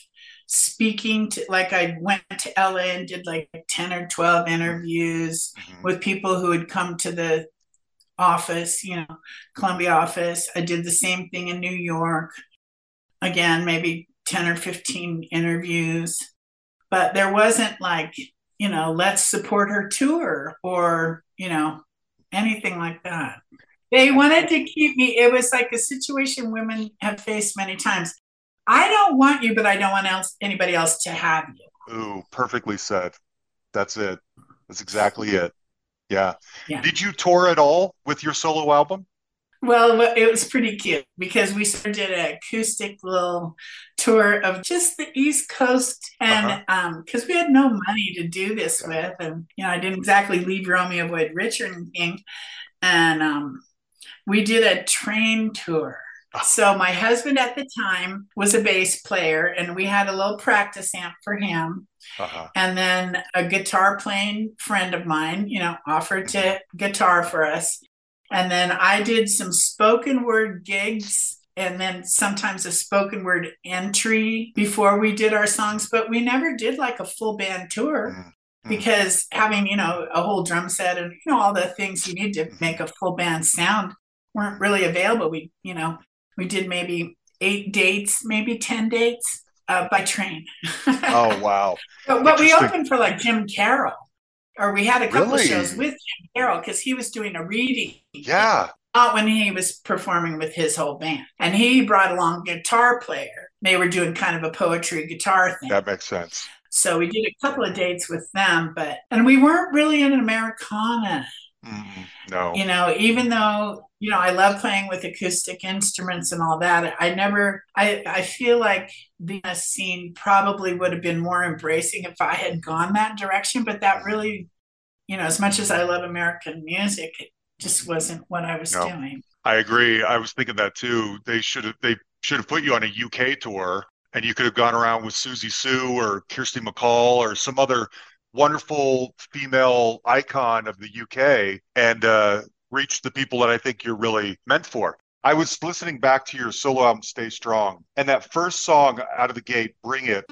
Speaker 2: speaking to, like, I went to LA and did like 10 or 12 interviews mm-hmm. with people who had come to the office, you know, Columbia office. I did the same thing in New York. Again, maybe 10 or 15 interviews. But there wasn't like you know, let's support her tour or, you know, anything like that. They wanted to keep me. It was like a situation women have faced many times. I don't want you, but I don't want else anybody else to have you.
Speaker 1: Ooh, perfectly said. That's it. That's exactly it. Yeah. yeah. Did you tour at all with your solo album?
Speaker 2: Well, it was pretty cute because we sort of did an acoustic little tour of just the East Coast, and because uh-huh. um, we had no money to do this with, and you know, I didn't exactly leave Romeo Void rich or anything, and um, we did a train tour. Ah. So my husband at the time was a bass player, and we had a little practice amp for him. Uh-huh. And then a guitar playing friend of mine, you know, offered to guitar for us. And then I did some spoken word gigs and then sometimes a spoken word entry before we did our songs, but we never did like a full band tour mm-hmm. because having, you know, a whole drum set and, you know, all the things you need to make a full band sound weren't really available. We, you know, we did maybe eight dates, maybe 10 dates uh, by train.
Speaker 1: oh, wow.
Speaker 2: but, but we opened for like Jim Carroll or we had a couple really? shows with Jim Carroll because he was doing a reading.
Speaker 1: Yeah.
Speaker 2: Not when he was performing with his whole band. And he brought along a guitar player. They were doing kind of a poetry guitar thing.
Speaker 1: That makes sense.
Speaker 2: So we did a couple of dates with them, but and we weren't really in an Americana.
Speaker 1: Mm, no.
Speaker 2: You know, even though, you know, I love playing with acoustic instruments and all that, I never I I feel like the scene probably would have been more embracing if I had gone that direction, but that really, you know, as much as I love American music, it just wasn't what I was no, doing.
Speaker 1: I agree. I was thinking that too. They should have they should have put you on a UK tour and you could have gone around with Siouxsie Sioux or Kirsty MacColl or some other wonderful female icon of the UK and uh, reach the people that I think you're really meant for. I was listening back to your solo album, Stay Strong, and that first song out of the gate, Bring It.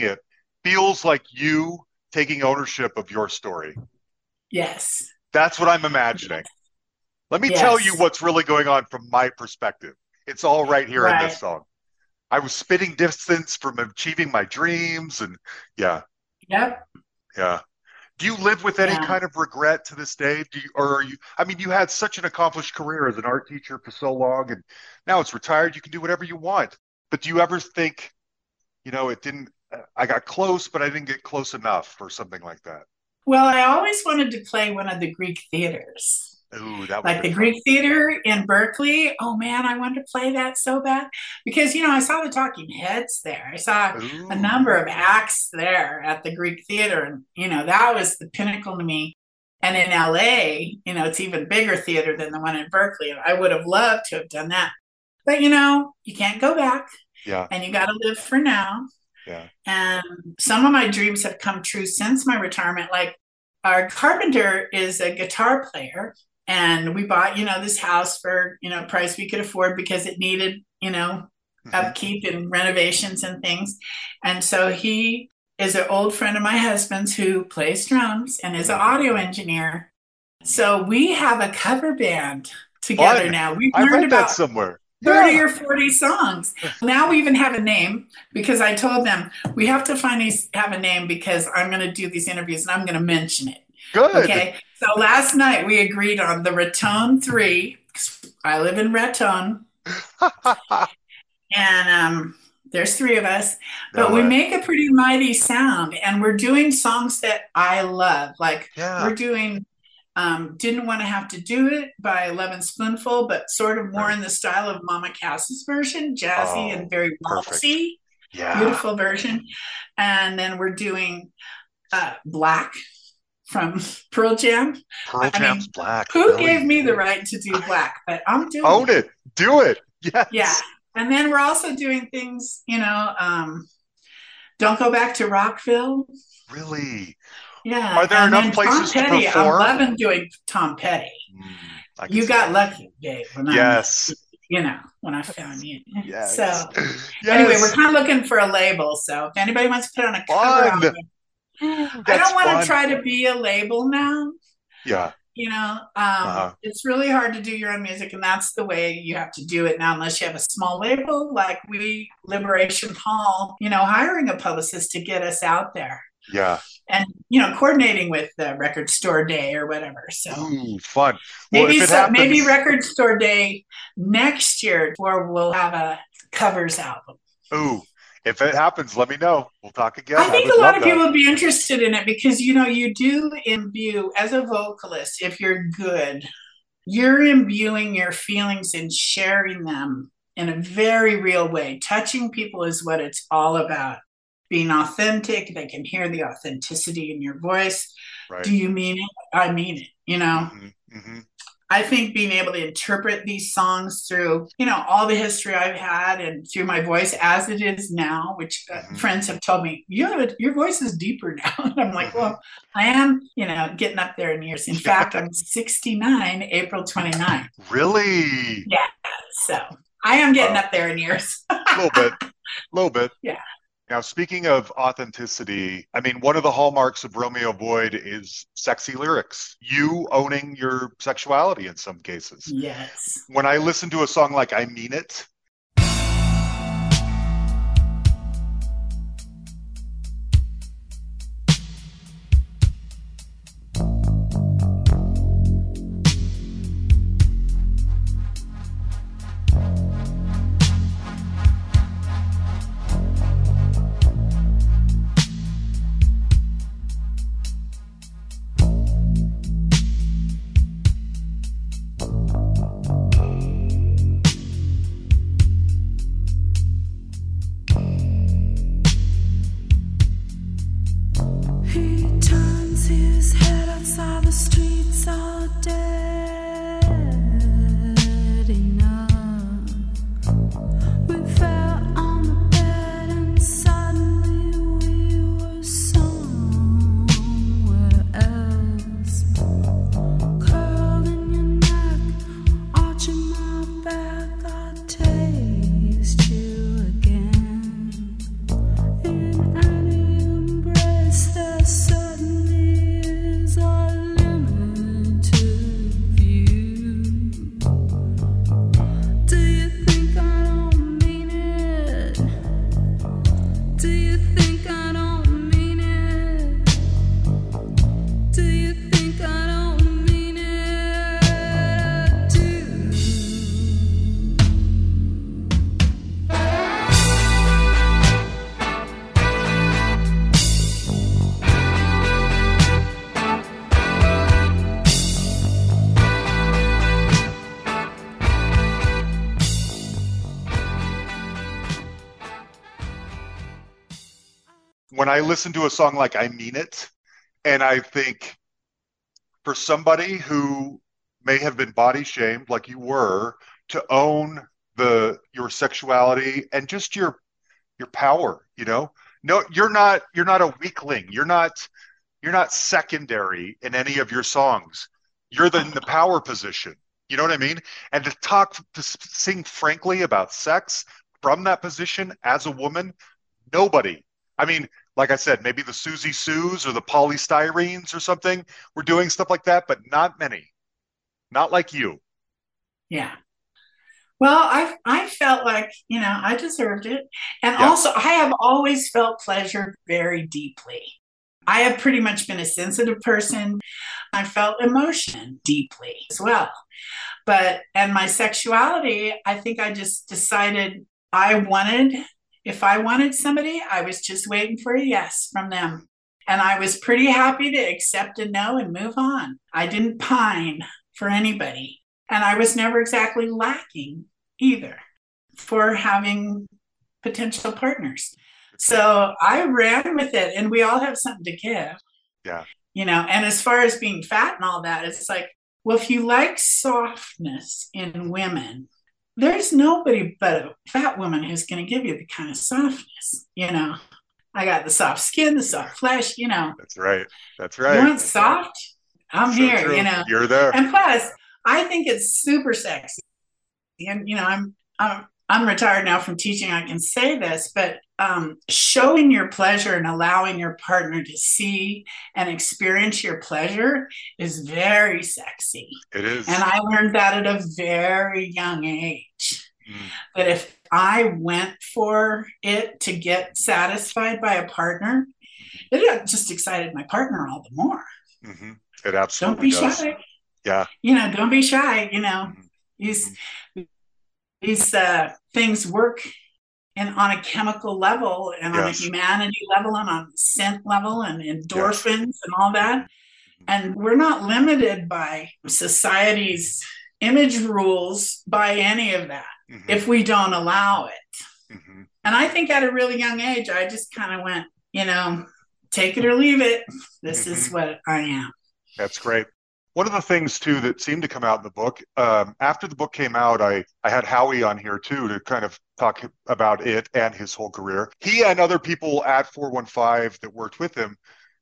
Speaker 1: It feels like you taking ownership of your story.
Speaker 2: Yes.
Speaker 1: That's what I'm imagining. Let me yes. tell you what's really going on from my perspective. It's all right here right. in this song. I was spitting distance from achieving my dreams and yeah.
Speaker 2: Yep.
Speaker 1: Yeah. Do you live with any yeah. kind of regret to this day? Do you, or are you, I mean, you had such an accomplished career as an art teacher for so long and now it's retired. You can do whatever you want. But do you ever think, you know, it didn't, I got close, but I didn't get close enough or something like that?
Speaker 2: Well, I always wanted to play one of the Greek theaters.
Speaker 1: Ooh, that
Speaker 2: like the fun. Greek Theater in Berkeley. Oh man, I wanted to play that so bad because you know I saw the Talking Heads there. I saw Ooh. a number of acts there at the Greek Theater, and you know that was the pinnacle to me. And in LA, you know, it's even bigger theater than the one in Berkeley. I would have loved to have done that, but you know, you can't go back.
Speaker 1: Yeah.
Speaker 2: And you got to live for now.
Speaker 1: Yeah.
Speaker 2: And some of my dreams have come true since my retirement. Like our carpenter is a guitar player and we bought you know this house for you know price we could afford because it needed you know mm-hmm. upkeep and renovations and things and so he is an old friend of my husband's who plays drums and is an audio engineer so we have a cover band together now we've
Speaker 1: learned I read about that somewhere
Speaker 2: 30 yeah. or 40 songs. Now we even have a name because I told them we have to finally have a name because I'm going to do these interviews and I'm going to mention it.
Speaker 1: Good.
Speaker 2: Okay. So last night we agreed on the Raton 3. I live in Raton. and um, there's three of us, but no we make a pretty mighty sound. And we're doing songs that I love. Like yeah. we're doing um, Didn't Want to Have to Do It by Lovin' Spoonful, but sort of more right. in the style of Mama Cass's version, jazzy oh, and very waltzy.
Speaker 1: Yeah.
Speaker 2: Beautiful version. And then we're doing uh, Black from Pearl Jam.
Speaker 1: Pearl Jam's mean, black.
Speaker 2: Who really? gave me the right to do black? But I'm doing
Speaker 1: Own it. Do it. Yes.
Speaker 2: Yeah. And then we're also doing things, you know, um, don't go back to Rockville.
Speaker 1: Really?
Speaker 2: Yeah.
Speaker 1: Are there and enough places
Speaker 2: Tom Petty,
Speaker 1: to perform?
Speaker 2: I'm loving doing Tom Petty. Mm, you got lucky, Dave.
Speaker 1: yes.
Speaker 2: I, you know, when I found you.
Speaker 1: Yes.
Speaker 2: So
Speaker 1: yes.
Speaker 2: anyway, we're kind of looking for a label. So if anybody wants to put on a cover album, I don't want to try to be a label now.
Speaker 1: Yeah.
Speaker 2: You know, um, uh-huh. it's really hard to do your own music, and that's the way you have to do it now, unless you have a small label like we, Liberation Hall, you know, hiring a publicist to get us out there.
Speaker 1: Yeah.
Speaker 2: And, you know, coordinating with the record store day or whatever. So
Speaker 1: Ooh, fun.
Speaker 2: Well, maybe, so, happens... maybe record store day next year where we'll have a covers album.
Speaker 1: Ooh, if it happens, let me know. We'll talk again.
Speaker 2: I think I a lot of that. people would be interested in it because you know you do imbue as a vocalist if you're good, you're imbuing your feelings and sharing them in a very real way. Touching people is what it's all about. Being authentic, they can hear the authenticity in your voice. Right. Do you mean it? I mean it. You know. Mm-hmm. Mm-hmm. I think being able to interpret these songs through, you know, all the history I've had and through my voice as it is now, which uh, mm-hmm. friends have told me, you have a, your voice is deeper now. And I'm like, well, I am, you know, getting up there in years. In fact, I'm 69, April 29.
Speaker 1: Really?
Speaker 2: Yeah. So I am getting uh, up there in years.
Speaker 1: A little bit. A little bit.
Speaker 2: Yeah.
Speaker 1: Now, speaking of authenticity, I mean, one of the hallmarks of Romeo Void is sexy lyrics, you owning your sexuality in some cases.
Speaker 2: Yes.
Speaker 1: When I listen to a song like I Mean It, when I listen to a song like I Mean It, and I think for somebody who may have been body shamed like you were to own the your sexuality and just your your power, you know? No, you're not you're not a weakling. You're not you're not secondary in any of your songs. You're the, in the power position. You know what I mean? And to talk to sing frankly about sex from that position as a woman, nobody. I mean, like I said, maybe the Susie Sues or the polystyrenes or something were doing stuff like that, but not many. Not like you.
Speaker 2: Yeah. Well, I I felt like you know I deserved it, and yeah. also I have always felt pleasure very deeply. I have pretty much been a sensitive person. I felt emotion deeply as well, but and my sexuality, I think I just decided I wanted if I wanted somebody, I was just waiting for a yes from them. And I was pretty happy to accept a no and move on. I didn't pine for anybody. And I was never exactly lacking either for having potential partners. So I ran with it, and we all have something to give.
Speaker 1: Yeah.
Speaker 2: You know, and as far as being fat and all that, it's like, well, if you like softness in women, there's nobody but a fat woman who's going to give you the kind of softness. You know, I got the soft skin, the soft flesh. You know,
Speaker 1: that's right. That's right.
Speaker 2: You want soft? I'm so here. True. You know,
Speaker 1: you're there.
Speaker 2: And plus, I think it's super sexy. And you know, I'm I'm I'm retired now from teaching. I can say this, but um, showing your pleasure and allowing your partner to see and experience your pleasure is very sexy.
Speaker 1: It is.
Speaker 2: And I learned that at a very young age. Mm. That if I went for it to get satisfied by a partner, it just excited my partner all the more.
Speaker 1: Mm-hmm. It absolutely
Speaker 2: Don't be does. shy.
Speaker 1: Yeah.
Speaker 2: You know, don't be shy. You know, mm-hmm. mm-hmm. These uh, things work and on a chemical level and yes. on a humanity level and on scent level and endorphins yes. and all that. And we're not limited by society's image rules by any of that mm-hmm. if we don't allow it. Mm-hmm. And I think at a really young age, I just kind of went, you know, take it or leave it. This is mm-hmm. what I am.
Speaker 1: That's great. One of the things too that seemed to come out in the book um, after the book came out, I I had Howie on here too to kind of talk about it and his whole career. He and other people at 415 that worked with him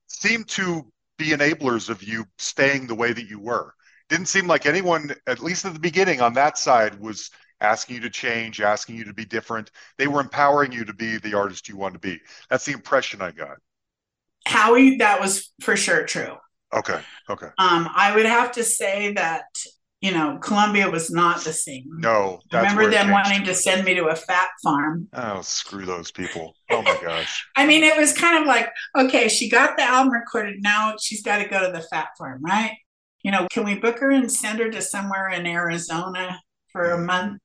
Speaker 1: seemed to be enablers of you staying the way that you were. Didn't seem like anyone, at least at the beginning on that side, was asking you to change, asking you to be different. They were empowering you to be the artist you want to be. That's the impression I got.
Speaker 2: Howie, that was for sure true.
Speaker 1: Okay. Okay.
Speaker 2: Um, I would have to say that you know Columbia was not the same.
Speaker 1: No,
Speaker 2: remember them wanting to send me to a fat farm.
Speaker 1: Oh, screw those people! Oh my gosh.
Speaker 2: I mean, it was kind of like, okay, she got the album recorded. Now she's got to go to the fat farm, right? You know, can we book her and send her to somewhere in Arizona for a month?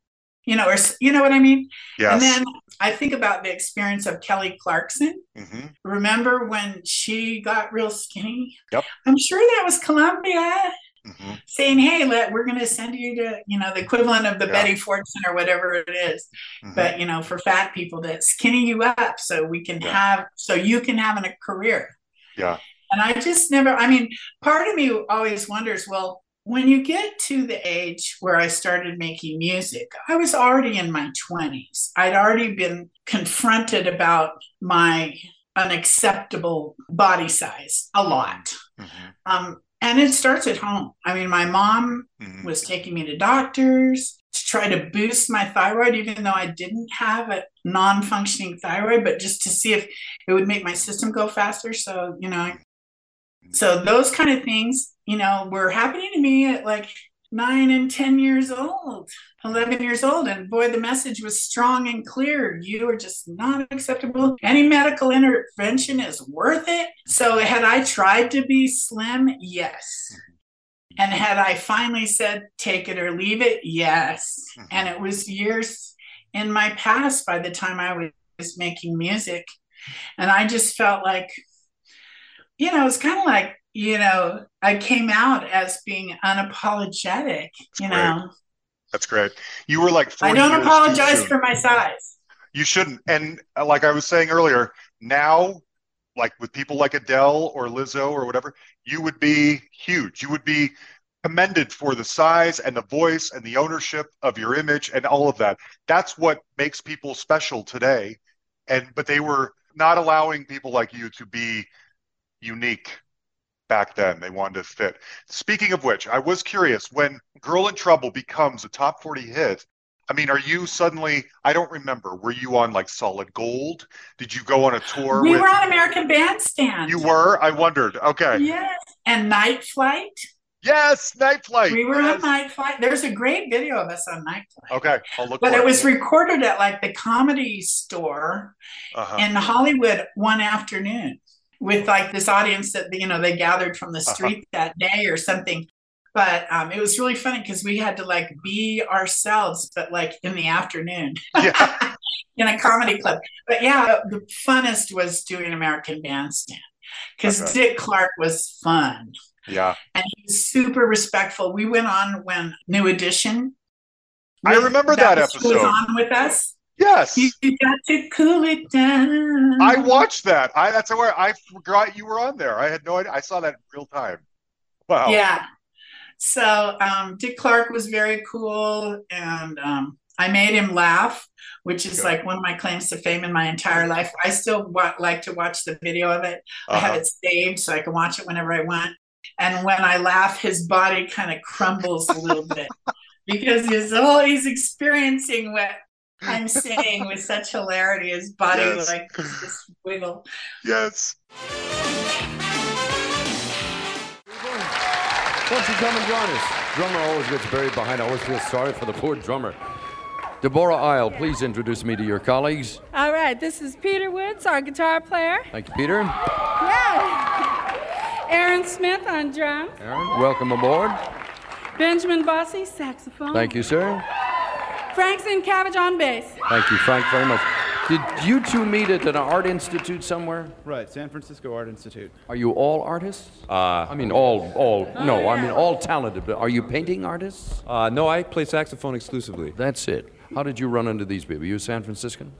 Speaker 2: You know, or you know what I mean?
Speaker 1: Yes.
Speaker 2: And then I think about the experience of Kelly Clarkson. Mm-hmm. Remember when she got real skinny?
Speaker 1: Yep.
Speaker 2: I'm sure that was Columbia mm-hmm. saying, "Hey, let we're going to send you to you know the equivalent of the yeah. Betty Ford Center, whatever it is, mm-hmm. but you know for fat people that skinny you up so we can yeah. have so you can have a career."
Speaker 1: Yeah.
Speaker 2: And I just never. I mean, part of me always wonders, well when you get to the age where I started making music, I was already in my 20s. I'd already been confronted about my unacceptable body size a lot. Mm-hmm. Um, and it starts at home. I mean, my mom mm-hmm. was taking me to doctors to try to boost my thyroid, even though I didn't have a non functioning thyroid, but just to see if it would make my system go faster. So, you know, so those kind of things, you know, were happening to me at like nine and 10 years old, 11 years old. And boy, the message was strong and clear. You are just not acceptable. Any medical intervention is worth it. So, had I tried to be slim? Yes. And had I finally said, take it or leave it? Yes. Mm-hmm. And it was years in my past by the time I was making music. And I just felt like, you know, it's kind of like, you know, I came out as being unapologetic, That's you great. know.
Speaker 1: That's great. You were like,
Speaker 2: I don't apologize for my size.
Speaker 1: You shouldn't. And uh, like I was saying earlier, now like with people like Adele or Lizzo or whatever, you would be huge. You would be commended for the size and the voice and the ownership of your image and all of that. That's what makes people special today. And but they were not allowing people like you to be unique back then. They wanted to fit. Speaking of which, I was curious when Girl in Trouble becomes a top 40 hit. I mean, are you suddenly, I don't remember, were you on like Solid Gold? Did you go on a tour?
Speaker 2: We
Speaker 1: with,
Speaker 2: were on American Bandstand.
Speaker 1: You were? I wondered. Okay.
Speaker 2: Yes. And Night Flight.
Speaker 1: Yes, Night Flight.
Speaker 2: We were
Speaker 1: yes.
Speaker 2: on Night Flight. There's a great video of us on Night Flight.
Speaker 1: Okay, I'll look.
Speaker 2: But it,
Speaker 1: it
Speaker 2: was recorded at like the Comedy Store uh-huh. in Hollywood one afternoon with like this audience that you know they gathered from the street uh-huh. that day or something. But um, it was really funny because we had to like be ourselves, but like in the afternoon. Yeah. in a comedy club. But yeah, the funnest was doing American Bandstand because okay. Dick Clark was fun.
Speaker 1: Yeah.
Speaker 2: And he was super respectful. We went on when New Edition.
Speaker 1: I remember that, that episode.
Speaker 2: Was on with us.
Speaker 1: Yes.
Speaker 2: You got to cool it down.
Speaker 1: I watched that. I that's where I forgot you were on there. I had no idea. I saw that in real time. Wow.
Speaker 2: Yeah. So um, Dick Clark was very cool, and um, I made him laugh, which is like one of my claims to fame in my entire life. I still wa- like to watch the video of it. Uh-huh. I have uh-huh. it saved so I can watch it whenever I want. And when I laugh, his body kind of crumbles a little bit because he's oh he's experiencing what I'm saying with such hilarity. His body yes. like just wiggle.
Speaker 1: Yes.
Speaker 4: Won't you come and join us? Drummer always gets buried behind. I always feel sorry for the poor drummer. Debora Iyall, please introduce me to your colleagues.
Speaker 5: All right, this is Peter Woods, our guitar player.
Speaker 4: Thank you, Peter.
Speaker 5: Yeah. Aaron Smith on drums.
Speaker 4: Aaron, welcome aboard.
Speaker 5: Benjamin Bossi, saxophone.
Speaker 4: Thank you, sir.
Speaker 5: Frank Cabbage on bass.
Speaker 4: Thank you, Frank, very much. Did you two meet at an art institute somewhere?
Speaker 6: Right, San Francisco Art Institute.
Speaker 4: Are you all artists? Uh, I mean, all, all, oh, no, yeah. I mean, all talented, but are you painting artists?
Speaker 6: Uh, no, I play saxophone exclusively.
Speaker 4: That's it. How did you run into these people? You a San Franciscan?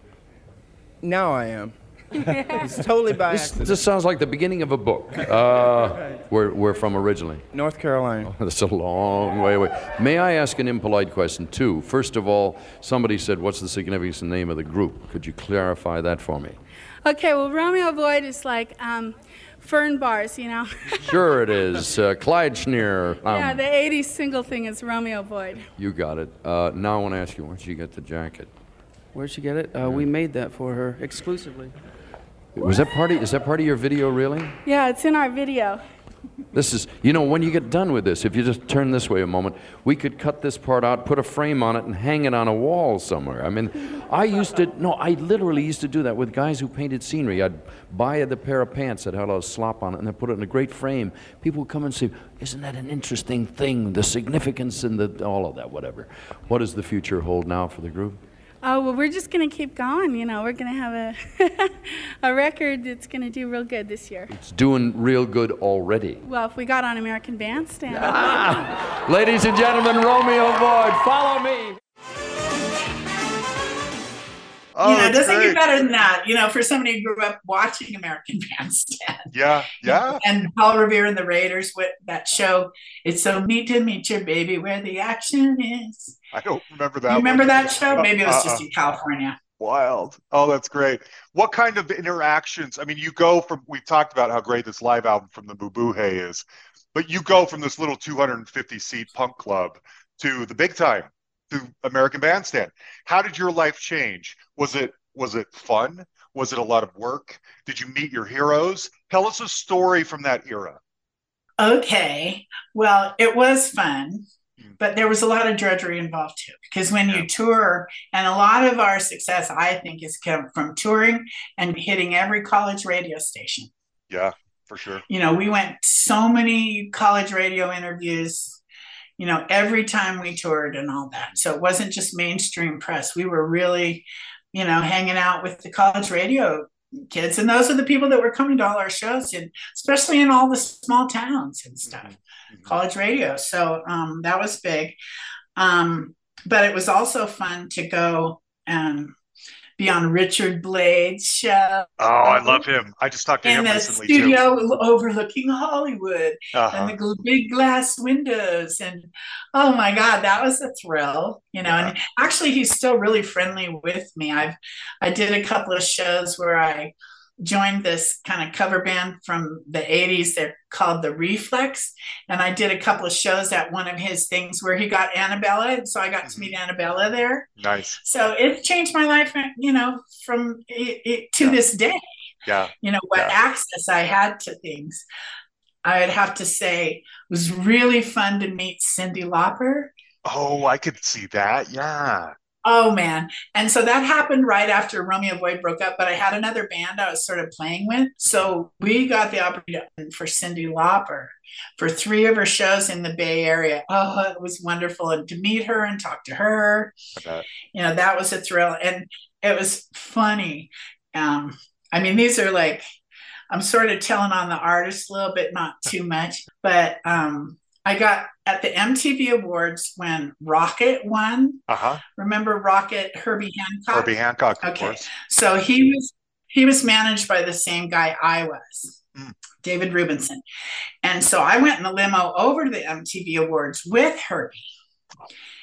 Speaker 6: Now I am. it's totally by
Speaker 4: this,
Speaker 6: accident.
Speaker 4: This sounds like the beginning of a book. Uh, where we're from originally?
Speaker 6: North Carolina.
Speaker 4: Oh, that's a long way away. May I ask an impolite question, too? First of all, somebody said, What's the significance and name of the group? Could you clarify that for me?
Speaker 5: Okay, well, Romeo Void is like um, fern bars, you know.
Speaker 4: sure it is. Uh, Clyde Schneer.
Speaker 5: Um, yeah, the 80s single thing is Romeo Void.
Speaker 4: You got it. Uh, now I want to ask you, where'd you get the jacket?
Speaker 7: Where'd she get it? Uh, we made that for her exclusively.
Speaker 4: Was that part of, is that part of your video, really?
Speaker 5: Yeah, it's in our video.
Speaker 4: This is, you know, when you get done with this, if you just turn this way a moment, we could cut this part out, put a frame on it, and hang it on a wall somewhere. I mean, I used to, no, I literally used to do that with guys who painted scenery. I'd buy the pair of pants that had a lot of slop on it, and then put it in a great frame. People would come and say, Isn't that an interesting thing? The significance and the, all of that, whatever. What does the future hold now for the group?
Speaker 5: Oh, well, we're just going to keep going. You know, we're going to have a, a record that's going to do real good this year.
Speaker 4: It's doing real good already.
Speaker 5: Well, if we got on American Bandstand.
Speaker 4: Ah. Ladies and gentlemen, Romeo Void, follow me.
Speaker 2: Oh, you know, it doesn't great. get better than that. You know, for somebody who grew up watching American Bandstand.
Speaker 1: Yeah, yeah.
Speaker 2: And Paul Revere and the Raiders, with that show, it's so neat to meet your baby where the action is.
Speaker 1: I don't remember that.
Speaker 2: You remember one. that show? Maybe it was uh, just in California.
Speaker 1: Wild. Oh, that's great. What kind of interactions? I mean, you go from, we've talked about how great this live album from the Mabuhay is, but you go from this little 250 seat punk club to the big time through American Bandstand. How did your life change? Was it was it fun? Was it a lot of work? Did you meet your heroes? Tell us a story from that era.
Speaker 2: Okay. Well, it was fun, hmm. but there was a lot of drudgery involved too. Because when you tour, and a lot of our success, I think, is come from touring and hitting every college radio station.
Speaker 1: Yeah, for sure.
Speaker 2: You know, we went so many college radio interviews you know, every time we toured and all that. So it wasn't just mainstream press. We were really, you know, hanging out with the college radio kids. And those are the people that were coming to all our shows, and especially in all the small towns and stuff, mm-hmm. college radio. So um, that was big. Um, but it was also fun to go and be on Richard Blade's show.
Speaker 1: Oh, I love him. I just talked to
Speaker 2: in
Speaker 1: him
Speaker 2: the studio
Speaker 1: too.
Speaker 2: overlooking Hollywood
Speaker 1: Uh-huh.
Speaker 2: and the big glass windows and oh my god that was a thrill you know and actually he's still really friendly with me i've i did a couple of shows where i joined this kind of cover band from the 80s they're called the reflex and i did a couple of shows at one of his things where he got annabella and so i got to mm-hmm. meet annabella there
Speaker 1: Nice.
Speaker 2: so it changed my life you know from it, it, to
Speaker 1: Yeah.
Speaker 2: this day
Speaker 1: Yeah.
Speaker 2: you know what
Speaker 1: Yeah.
Speaker 2: access i had to things i would have to say it was really fun to meet cyndi lauper
Speaker 1: Oh, I could see that. Yeah.
Speaker 2: Oh man. And so that happened right after romeo void broke up but i had another band i was sort of playing with. So we got the opportunity for cyndi lauper for three of her shows in the bay area. Oh it was wonderful and to meet her and talk to her, you know that was a thrill. And it was funny. Um i mean these are like i'm sort of telling on the artist a little bit not too much but um i got at the mtv awards when rockit won
Speaker 1: Uh-huh.
Speaker 2: remember rockit herbie hancock
Speaker 1: Herbie Hancock, of
Speaker 2: Okay.
Speaker 1: course.
Speaker 2: so he was he was managed by the same guy I was,
Speaker 1: Mm.
Speaker 2: David Rubinson. And so I went in the limo over to the MTV Awards with Herbie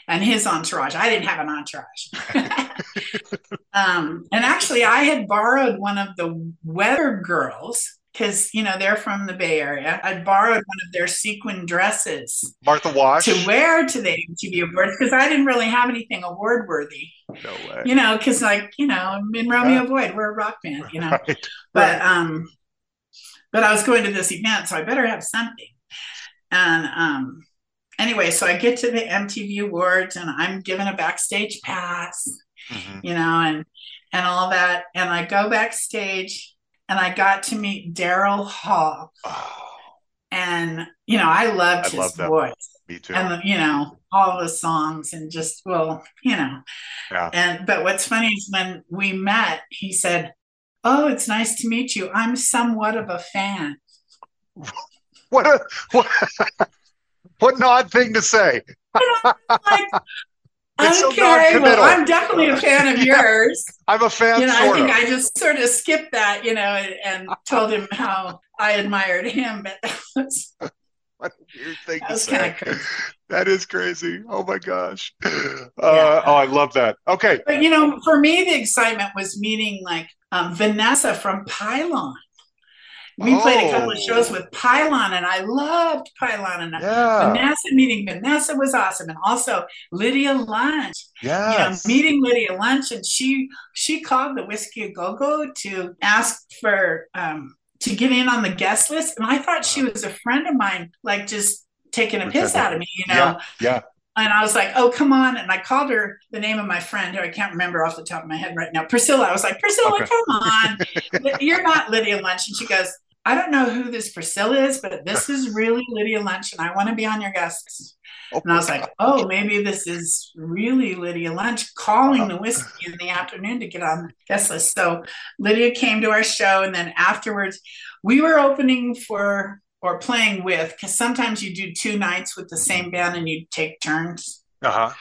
Speaker 2: and his entourage. I didn't have an entourage. um, and actually, I had borrowed one of the Weather Girls because you know they're from the Bay Area. I borrowed one of their sequin dresses
Speaker 1: Martha Wash.
Speaker 2: to wear to the MTV Awards because I didn't really have anything award worthy
Speaker 1: No way.
Speaker 2: you know, because like you know, I'm in Romeo
Speaker 1: Yeah.
Speaker 2: Void, we're a rock band, you know.
Speaker 1: Right.
Speaker 2: But um, but I was going to this event, so I better have something. And um, anyway, so I get to the MTV Awards, and I'm given a backstage pass,
Speaker 1: Mhm.
Speaker 2: you know, and and all that, and I go backstage, and I got to meet Daryl Hall,
Speaker 1: Oh,
Speaker 2: and you know, I loved
Speaker 1: I
Speaker 2: his
Speaker 1: love
Speaker 2: voice
Speaker 1: me too.
Speaker 2: and you know all the songs and just well you know
Speaker 1: Yeah.
Speaker 2: and but what's funny is when we met he said oh it's nice to meet you i'm somewhat of a fan
Speaker 1: what a what, what an odd thing to say.
Speaker 2: like
Speaker 1: It's so
Speaker 2: okay well i'm definitely a fan of yours
Speaker 1: I'm a fan,
Speaker 2: you know i think
Speaker 1: of.
Speaker 2: i just sort of skipped that you know and, and told him how i admired him but that was,
Speaker 1: What a weird thing
Speaker 2: that
Speaker 1: to say.
Speaker 2: of crazy
Speaker 1: That is crazy. Oh my gosh. Uh, Oh, I love that. Okay.
Speaker 2: but you know for me the excitement was meeting like um, vanessa from pylon we played a couple of
Speaker 1: Oh.
Speaker 2: shows with Pylon, and I loved Pylon. And
Speaker 1: Yeah.
Speaker 2: Vanessa meeting Vanessa was awesome, and also Lydia Lunch. You know, meeting Lydia Lunch, and she she called the Whiskey a Go Go to ask for um, to get in on the guest list, and I thought she was a friend of mine, like just taking a piss out of me, you know.
Speaker 1: Yeah. Yeah.
Speaker 2: And I was like, "Oh, come on!" And I called her the name of my friend, who I can't remember off the top of my head right now. Priscilla. I was like, "Priscilla,
Speaker 1: Okay.
Speaker 2: come on! You're not Lydia Lunch." And she goes, "I don't know who this Priscilla is, but this is really Lydia Lunch, and I want to be on your guest list."
Speaker 1: Oh,
Speaker 2: And I was like, "Oh, maybe this is really Lydia Lunch calling the whiskey in the afternoon to get on the guest list." So Lydia came to our show, and then afterwards, we were opening for or playing with because sometimes you do two nights with the same band and you take turns.
Speaker 1: Uh-huh.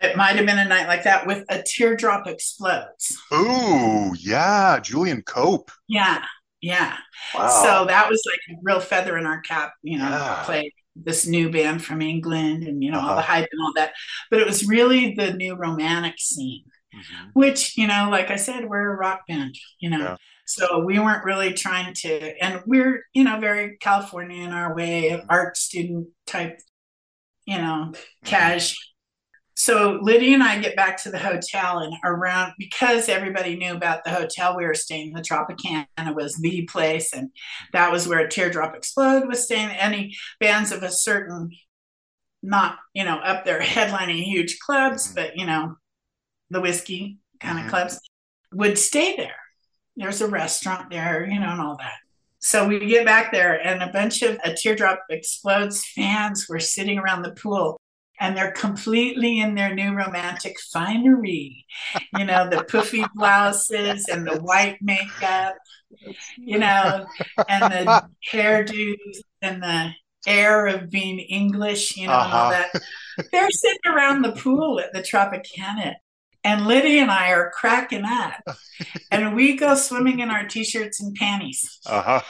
Speaker 2: It might have been a night like that with a teardrop explodes.
Speaker 1: Ooh, yeah. Julian Cope.
Speaker 2: Yeah, yeah.
Speaker 1: Wow.
Speaker 2: So that was like a real feather in our cap, you know,
Speaker 1: Yeah.
Speaker 2: play this new band from England and you know all
Speaker 1: Uh-huh.
Speaker 2: the hype and all that. But it was really the new romantic scene,
Speaker 1: Mhm.
Speaker 2: which you know, like I said, we're a rock band, you know.
Speaker 1: Yeah.
Speaker 2: So we weren't really trying to, and we're you know very California in our way, art student type, you know, cash. So Lydia and I get back to the hotel and around because everybody knew about the hotel we were staying, the Tropicana was the place, and that was where Teardrop Explode was staying. Any bands of a certain, not you know up there headlining huge clubs, but you know, the whiskey kind of
Speaker 1: Mhm.
Speaker 2: clubs would stay there. There's a restaurant there, you know, and all that. So we get back there, and a bunch of a Teardrop Explodes fans were sitting around the pool and they're completely in their new romantic finery. You know, the poofy blouses and the white makeup, you know, and the hairdos and the air of being English, you know, all
Speaker 1: Uh-huh.
Speaker 2: that. They're sitting around the pool at the Tropicana. And Liddy and I are cracking up. and we go swimming in our t shirts and panties.
Speaker 1: Uh-huh.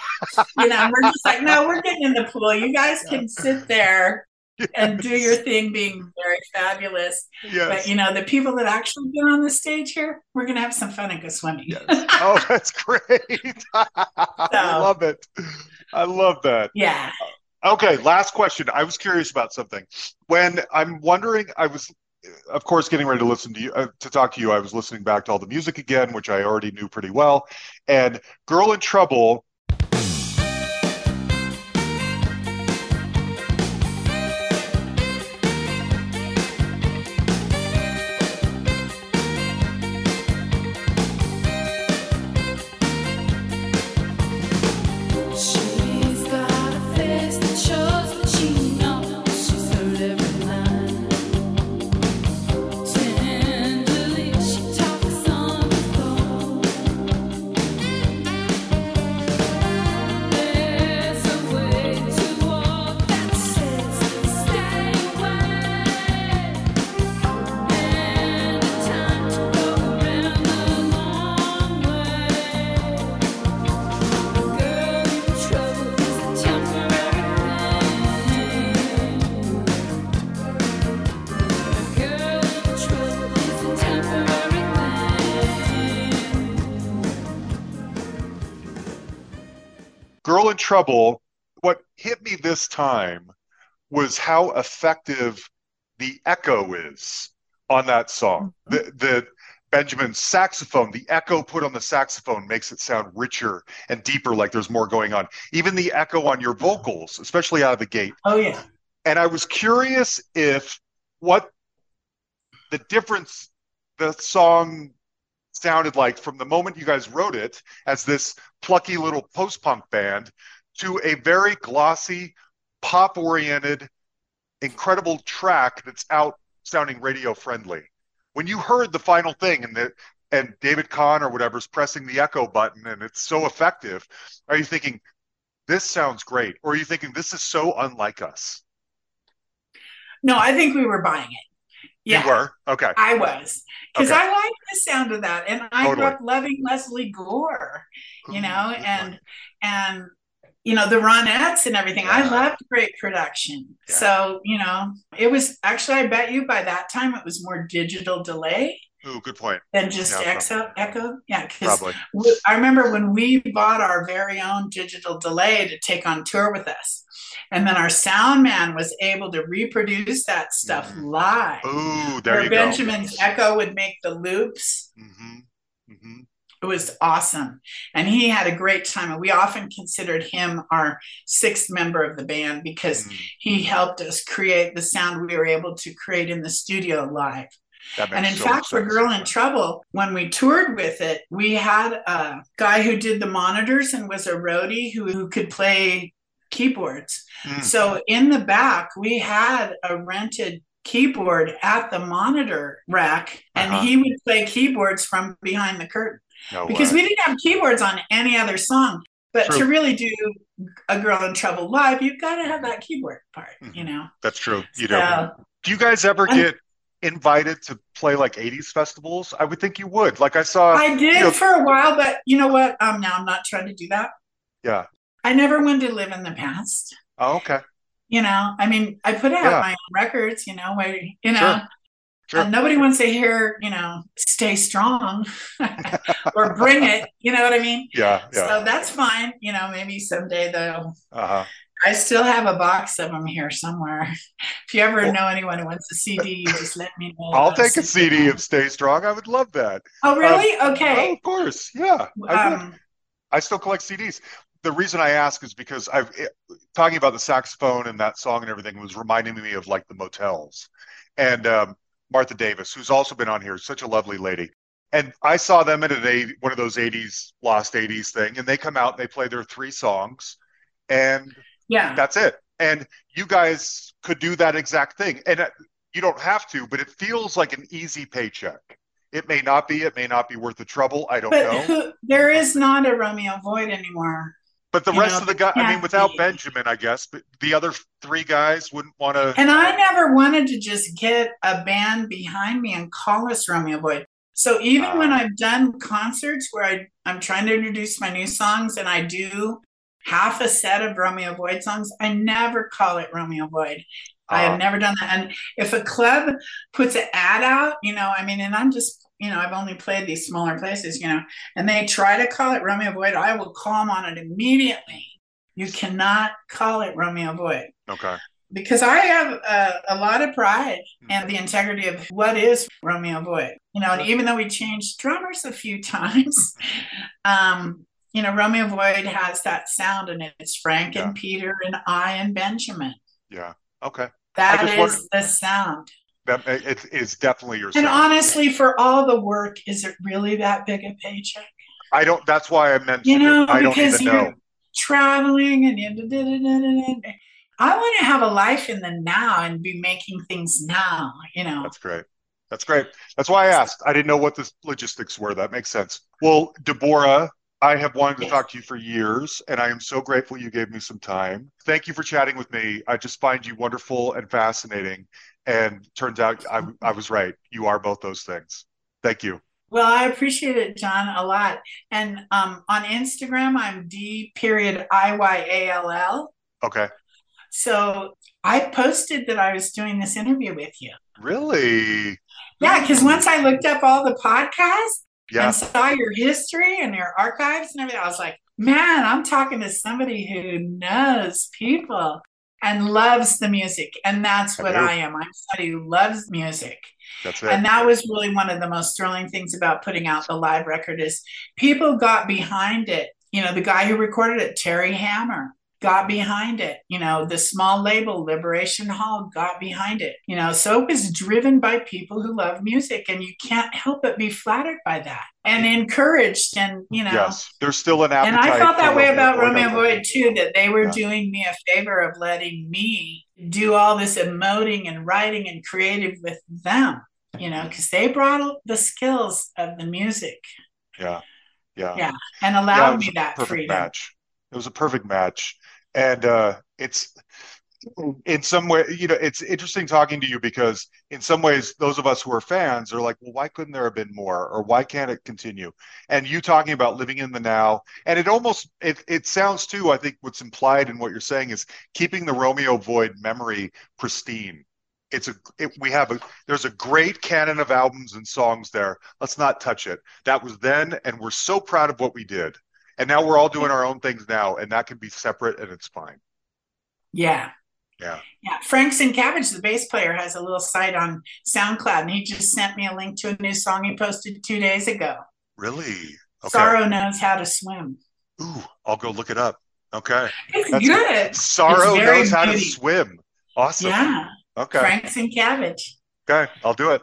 Speaker 2: you know, we're just like, no, we're getting in the pool. You guys can sit there and do your thing being very fabulous.
Speaker 1: Yes.
Speaker 2: But you know, the people that actually get on the stage here, we're gonna have some fun and go swimming.
Speaker 1: Yes. oh, that's great. I love it. I love that.
Speaker 2: Yeah.
Speaker 1: Okay, last question. I was curious about something. When I'm wondering, I was, of course, getting ready to listen to you, uh, to talk to you. I was listening back to all the music again, which I already knew pretty well. And Girl in Trouble Trouble, what hit me this time was how effective the echo is on that song. Mm-hmm. The, the Benjamin's saxophone, the echo put on the saxophone makes it sound richer and deeper, like there's more going on. Even the echo on your vocals, especially out of the gate.
Speaker 2: Oh, yeah.
Speaker 1: And I was curious if what the difference the song sounded like from the moment you guys wrote it as this plucky little post punk band to a very glossy, pop oriented, incredible track that's out sounding radio friendly. When you heard the final thing and the and David Kahn or whatever's pressing the echo button and it's so effective, are you thinking this sounds great, or are you thinking this is so unlike us?
Speaker 2: No, I think we were buying it.
Speaker 1: Yeah. You were? Okay.
Speaker 2: I was. Because okay. I like the sound of that. And I totally. grew up loving Lesley Gore, you know, and and you know, the Ronettes and everything. Yeah. I loved great production. Yeah. So, you know, it was actually I bet you by that time it was more digital delay.
Speaker 1: Oh, good point.
Speaker 2: Than just yeah, echo, echo. Yeah, because I remember when we bought our very own digital delay to take on tour with us, and then our sound man was able to reproduce that stuff mm. live.
Speaker 1: Ooh, there
Speaker 2: where
Speaker 1: you
Speaker 2: Benjamin's
Speaker 1: go.
Speaker 2: echo would make the loops.
Speaker 1: Mm-hmm. Mm-hmm.
Speaker 2: It was awesome. And he had a great time. And we often considered him our sixth member of the band because mm. he helped us create the sound we were able to create in the studio live. And in so fact, for Girl in Trouble, when we toured with it, we had a guy who did the monitors and was a roadie who, who could play keyboards. Mm. So in the back, we had a rented keyboard at the monitor rack, and uh-huh. he would play keyboards from behind the curtain. No because way. we didn't have keyboards on any other song. But true. to really do a girl in trouble live, you've got to have that keyboard part, mm-hmm. you know.
Speaker 1: That's true. You so, know. Do you guys ever get invited to play like 80s festivals? I would think you would. Like I saw
Speaker 2: I did you know, for a while, but you know what? Um now I'm not trying to do that.
Speaker 1: Yeah.
Speaker 2: I never wanted to live in the past.
Speaker 1: Oh, okay.
Speaker 2: You know, I mean, I put out yeah. my own records, you know, where, you know, sure. Sure. And nobody wants to hear, you know, stay strong or bring it. You know what I mean?
Speaker 1: Yeah,
Speaker 2: yeah. So that's fine. You know, maybe someday they'll. Uh-huh. I still have a box of them here somewhere. If you ever well, know anyone who wants a CD, just let me know.
Speaker 1: I'll take a CD of Stay Strong. I would love that.
Speaker 2: Oh, really? Um, okay.
Speaker 1: Oh, of course. Yeah. I, um, I still collect CDs the reason I ask is because I've it, talking about the saxophone and that song and everything was reminding me of like the motels and um, Martha Davis, who's also been on here, such a lovely lady. And I saw them at an one of those 80s lost 80s thing, and they come out and they play their three songs, and
Speaker 2: yeah,
Speaker 1: that's it. And you guys could do that exact thing, and uh, you don't have to, but it feels like an easy paycheck. It may not be. It may not be worth the trouble. I don't
Speaker 2: but
Speaker 1: know.
Speaker 2: Who, there is not a Romeo Void anymore.
Speaker 1: But the
Speaker 2: You
Speaker 1: rest
Speaker 2: know,
Speaker 1: of the guys, I mean, without
Speaker 2: be-
Speaker 1: Benjamin, I guess, but the other three guys wouldn't want to.
Speaker 2: And I never wanted to just get a band behind me and call us Romeo Void. So even when
Speaker 1: Ah.
Speaker 2: I've done concerts where I, I'm trying to introduce my new songs and I do half a set of Romeo Void songs, I never call it Romeo Void. I
Speaker 1: Ah.
Speaker 2: have never done that. And if a club puts an ad out, you know, I mean, and I'm just, you know, I've only played these smaller places, you know, and they try to call it Romeo Void, I will call them on it immediately. You cannot call it Romeo Void.
Speaker 1: Okay.
Speaker 2: because I have a, a lot of pride and the integrity of what is Romeo Void. You know, and even though we changed drummers a few times, um, you know, Romeo Void has that sound, and it's Frank
Speaker 1: Yeah.
Speaker 2: and Peter and I and Benjamin.
Speaker 1: Yeah. Okay.
Speaker 2: That is
Speaker 1: wondered-
Speaker 2: the sound.
Speaker 1: That it is definitely your.
Speaker 2: And honestly, for all the work, is it really that big a paycheck?
Speaker 1: I don't. That's why I mentioned
Speaker 2: You know,
Speaker 1: it. I don't
Speaker 2: because
Speaker 1: even
Speaker 2: you're
Speaker 1: know.
Speaker 2: traveling and you I want to have a life in the now and be making things now, you know.
Speaker 1: That's great. That's great. That's why I asked. I didn't know what the logistics were. That makes sense. Well, Debora, I have wanted to talk to you for years, and I am so grateful you gave me some time. Thank you for chatting with me. I just find you wonderful and fascinating. And turns out I, I was right. You are both those things. Thank you.
Speaker 2: Well, I appreciate it, John, a lot. And um, on Instagram, I'm D period I Y A L L.
Speaker 1: Okay.
Speaker 2: So I posted that I was doing this interview with you.
Speaker 1: Really?
Speaker 2: Yeah, because once I looked up all the podcasts
Speaker 1: Yeah.
Speaker 2: and saw your history and your archives and everything, I was like, man, I'm talking to somebody who knows people and loves the music. And that's what
Speaker 1: do.
Speaker 2: I am. I'm somebody who loves music.
Speaker 1: That's it.
Speaker 2: And that was really one of the most thrilling things about putting out the live record is people got behind it. You know, the guy who recorded it, Terry Hammer, got behind it. You know, the small label Liberation Hall got behind it. You know, so it was driven by people who love music, and you can't help but be flattered by that and encouraged. And you know,
Speaker 1: yes. There's still an appetite.
Speaker 2: and I felt that way
Speaker 1: Romeo
Speaker 2: about Romeo
Speaker 1: think.
Speaker 2: Void too, that they were
Speaker 1: Yeah.
Speaker 2: doing me a favor of letting me do all this emoting and writing and creative with them, you know, mm-hmm. because they brought the skills of the music
Speaker 1: Yeah. Yeah.
Speaker 2: Yeah, and allowed
Speaker 1: was
Speaker 2: me that freedom.
Speaker 1: match. It was a perfect match, and uh, it's in some way, you know, it's interesting talking to you because in some ways, those of us who are fans are like, well, why couldn't there have been more, or why can't it continue? And you talking about living in the now, and it almost it it sounds too. I think what's implied in what you're saying is keeping the Romeo Void memory pristine. It's a it, we have a there's a great canon of albums and songs there. Let's not touch it. That was then, and we're so proud of what we did. And now we're all doing our own things now, and that can be separate, and it's fine.
Speaker 2: Yeah.
Speaker 1: Yeah.
Speaker 2: Yeah. Frank Zincavage, the bass player, has a little site on SoundCloud, and he just sent me a link to a new song he posted two days ago.
Speaker 1: Really? Okay.
Speaker 2: Sorrow knows how to swim.
Speaker 1: Ooh, I'll go look it up. Okay.
Speaker 2: It's
Speaker 1: That's
Speaker 2: good.
Speaker 1: Sorrow
Speaker 2: It's
Speaker 1: knows how to swim. Awesome.
Speaker 2: Yeah.
Speaker 1: Okay.
Speaker 2: Frank Zincavage.
Speaker 1: Okay. I'll do it.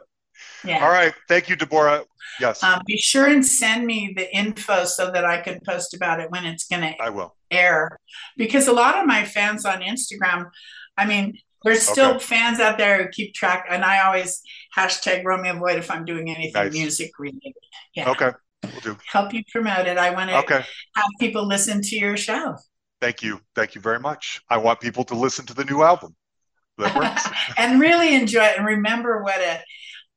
Speaker 2: Yeah.
Speaker 1: All right. Thank you, Debora. Yes,
Speaker 2: Um, be sure and send me the info so that I can post about it when it's going to
Speaker 1: I will.
Speaker 2: air. Because a lot of my fans on Instagram, I mean, there's still
Speaker 1: Okay.
Speaker 2: fans out there who keep track, and I always hashtag Romeo Void if I'm doing anything
Speaker 1: Nice.
Speaker 2: music related. Yeah.
Speaker 1: Okay. We'll do.
Speaker 2: Help you promote it. I want to
Speaker 1: Okay.
Speaker 2: have people listen to your show.
Speaker 1: Thank you. Thank you very much. I want people to listen to the new album. That works.
Speaker 2: and really enjoy it and remember what a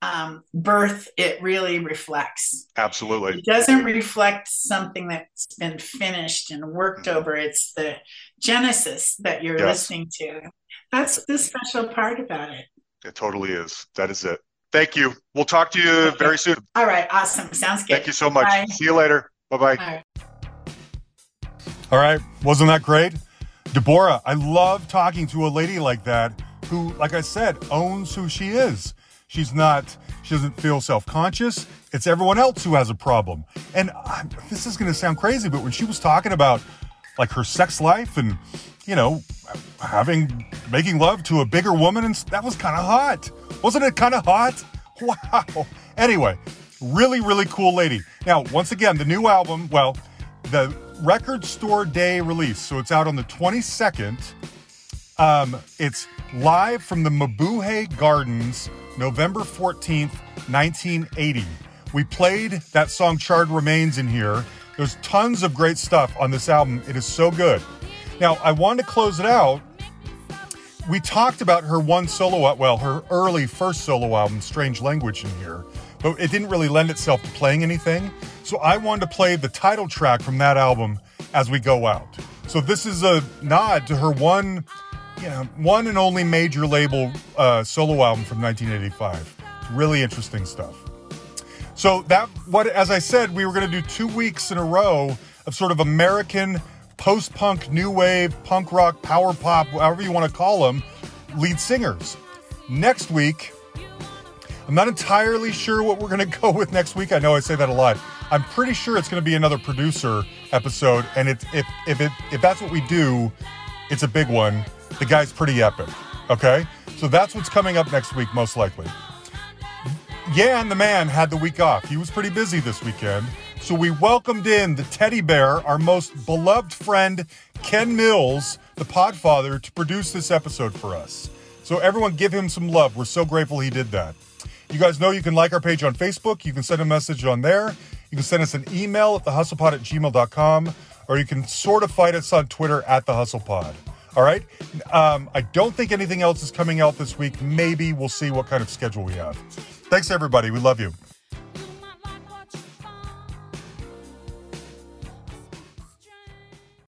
Speaker 2: um, birth it really reflects.
Speaker 1: Absolutely.
Speaker 2: It doesn't reflect something that's been finished and worked over. It's the genesis that you're
Speaker 1: Yes.
Speaker 2: listening to. That's the special part about it.
Speaker 1: It totally is. That is it. Thank you. We'll talk to you
Speaker 2: Okay.
Speaker 1: very soon.
Speaker 2: All right, awesome. Sounds good.
Speaker 1: Thank you so much.
Speaker 2: Bye.
Speaker 1: See you later. Bye bye.
Speaker 2: All right.
Speaker 8: All right, wasn't that great? Debora, I love talking to a lady like that who, like I said, owns who she is. She's not, she doesn't feel self conscious. It's everyone else who has a problem. And I, this is going to sound crazy, but when she was talking about like her sex life and, you know, having, making love to a bigger woman, and that was kind of hot. Wasn't it kind of hot? Wow. Anyway, really, really cool lady. Now, once again, the new album, well, the record store day release. So it's out on the 22nd. Um, it's live from the Mabuhay Gardens, November 14th, 1980. We played that song Charred Remains in here
Speaker 1: There's tons of great stuff on this album. It is so good. Now, I wanted to close it out. We talked about her one solo, well, her early first solo album, Strange Language, in here, but it didn't really lend itself to playing anything. So I wanted to play the title track from that album as we go out. So this is a nod to her one, you know, one and only major label uh, solo album from 1985. Really interesting stuff. So that what as I said, we were going to do two weeks in a row of sort of American post-punk, new wave, punk rock, power pop, however you want to call them, lead singers. Next week, I'm not entirely sure what we're going to go with next week. I know I say that a lot. I'm pretty sure it's going to be another producer episode, and if if it if that's what we do, it's a big one. The guy's pretty epic. Okay, so that's what's coming up next week, most likely. Yan the man had the week off. He was pretty busy this weekend. So we welcomed in the teddy bear, our most beloved friend, Ken Mills, the podfather, to produce this episode for us. So everyone give him some love. We're so grateful he did that. You guys know you can like our page on Facebook. You can send a message on there. You can send us an email at thehustlepod at gmail.com, or you can sort of fight us on Twitter at thehustlepod. All right. Um, I don't think anything else is coming out this week. Maybe we'll see what kind of schedule we have. Thanks, everybody. We love you.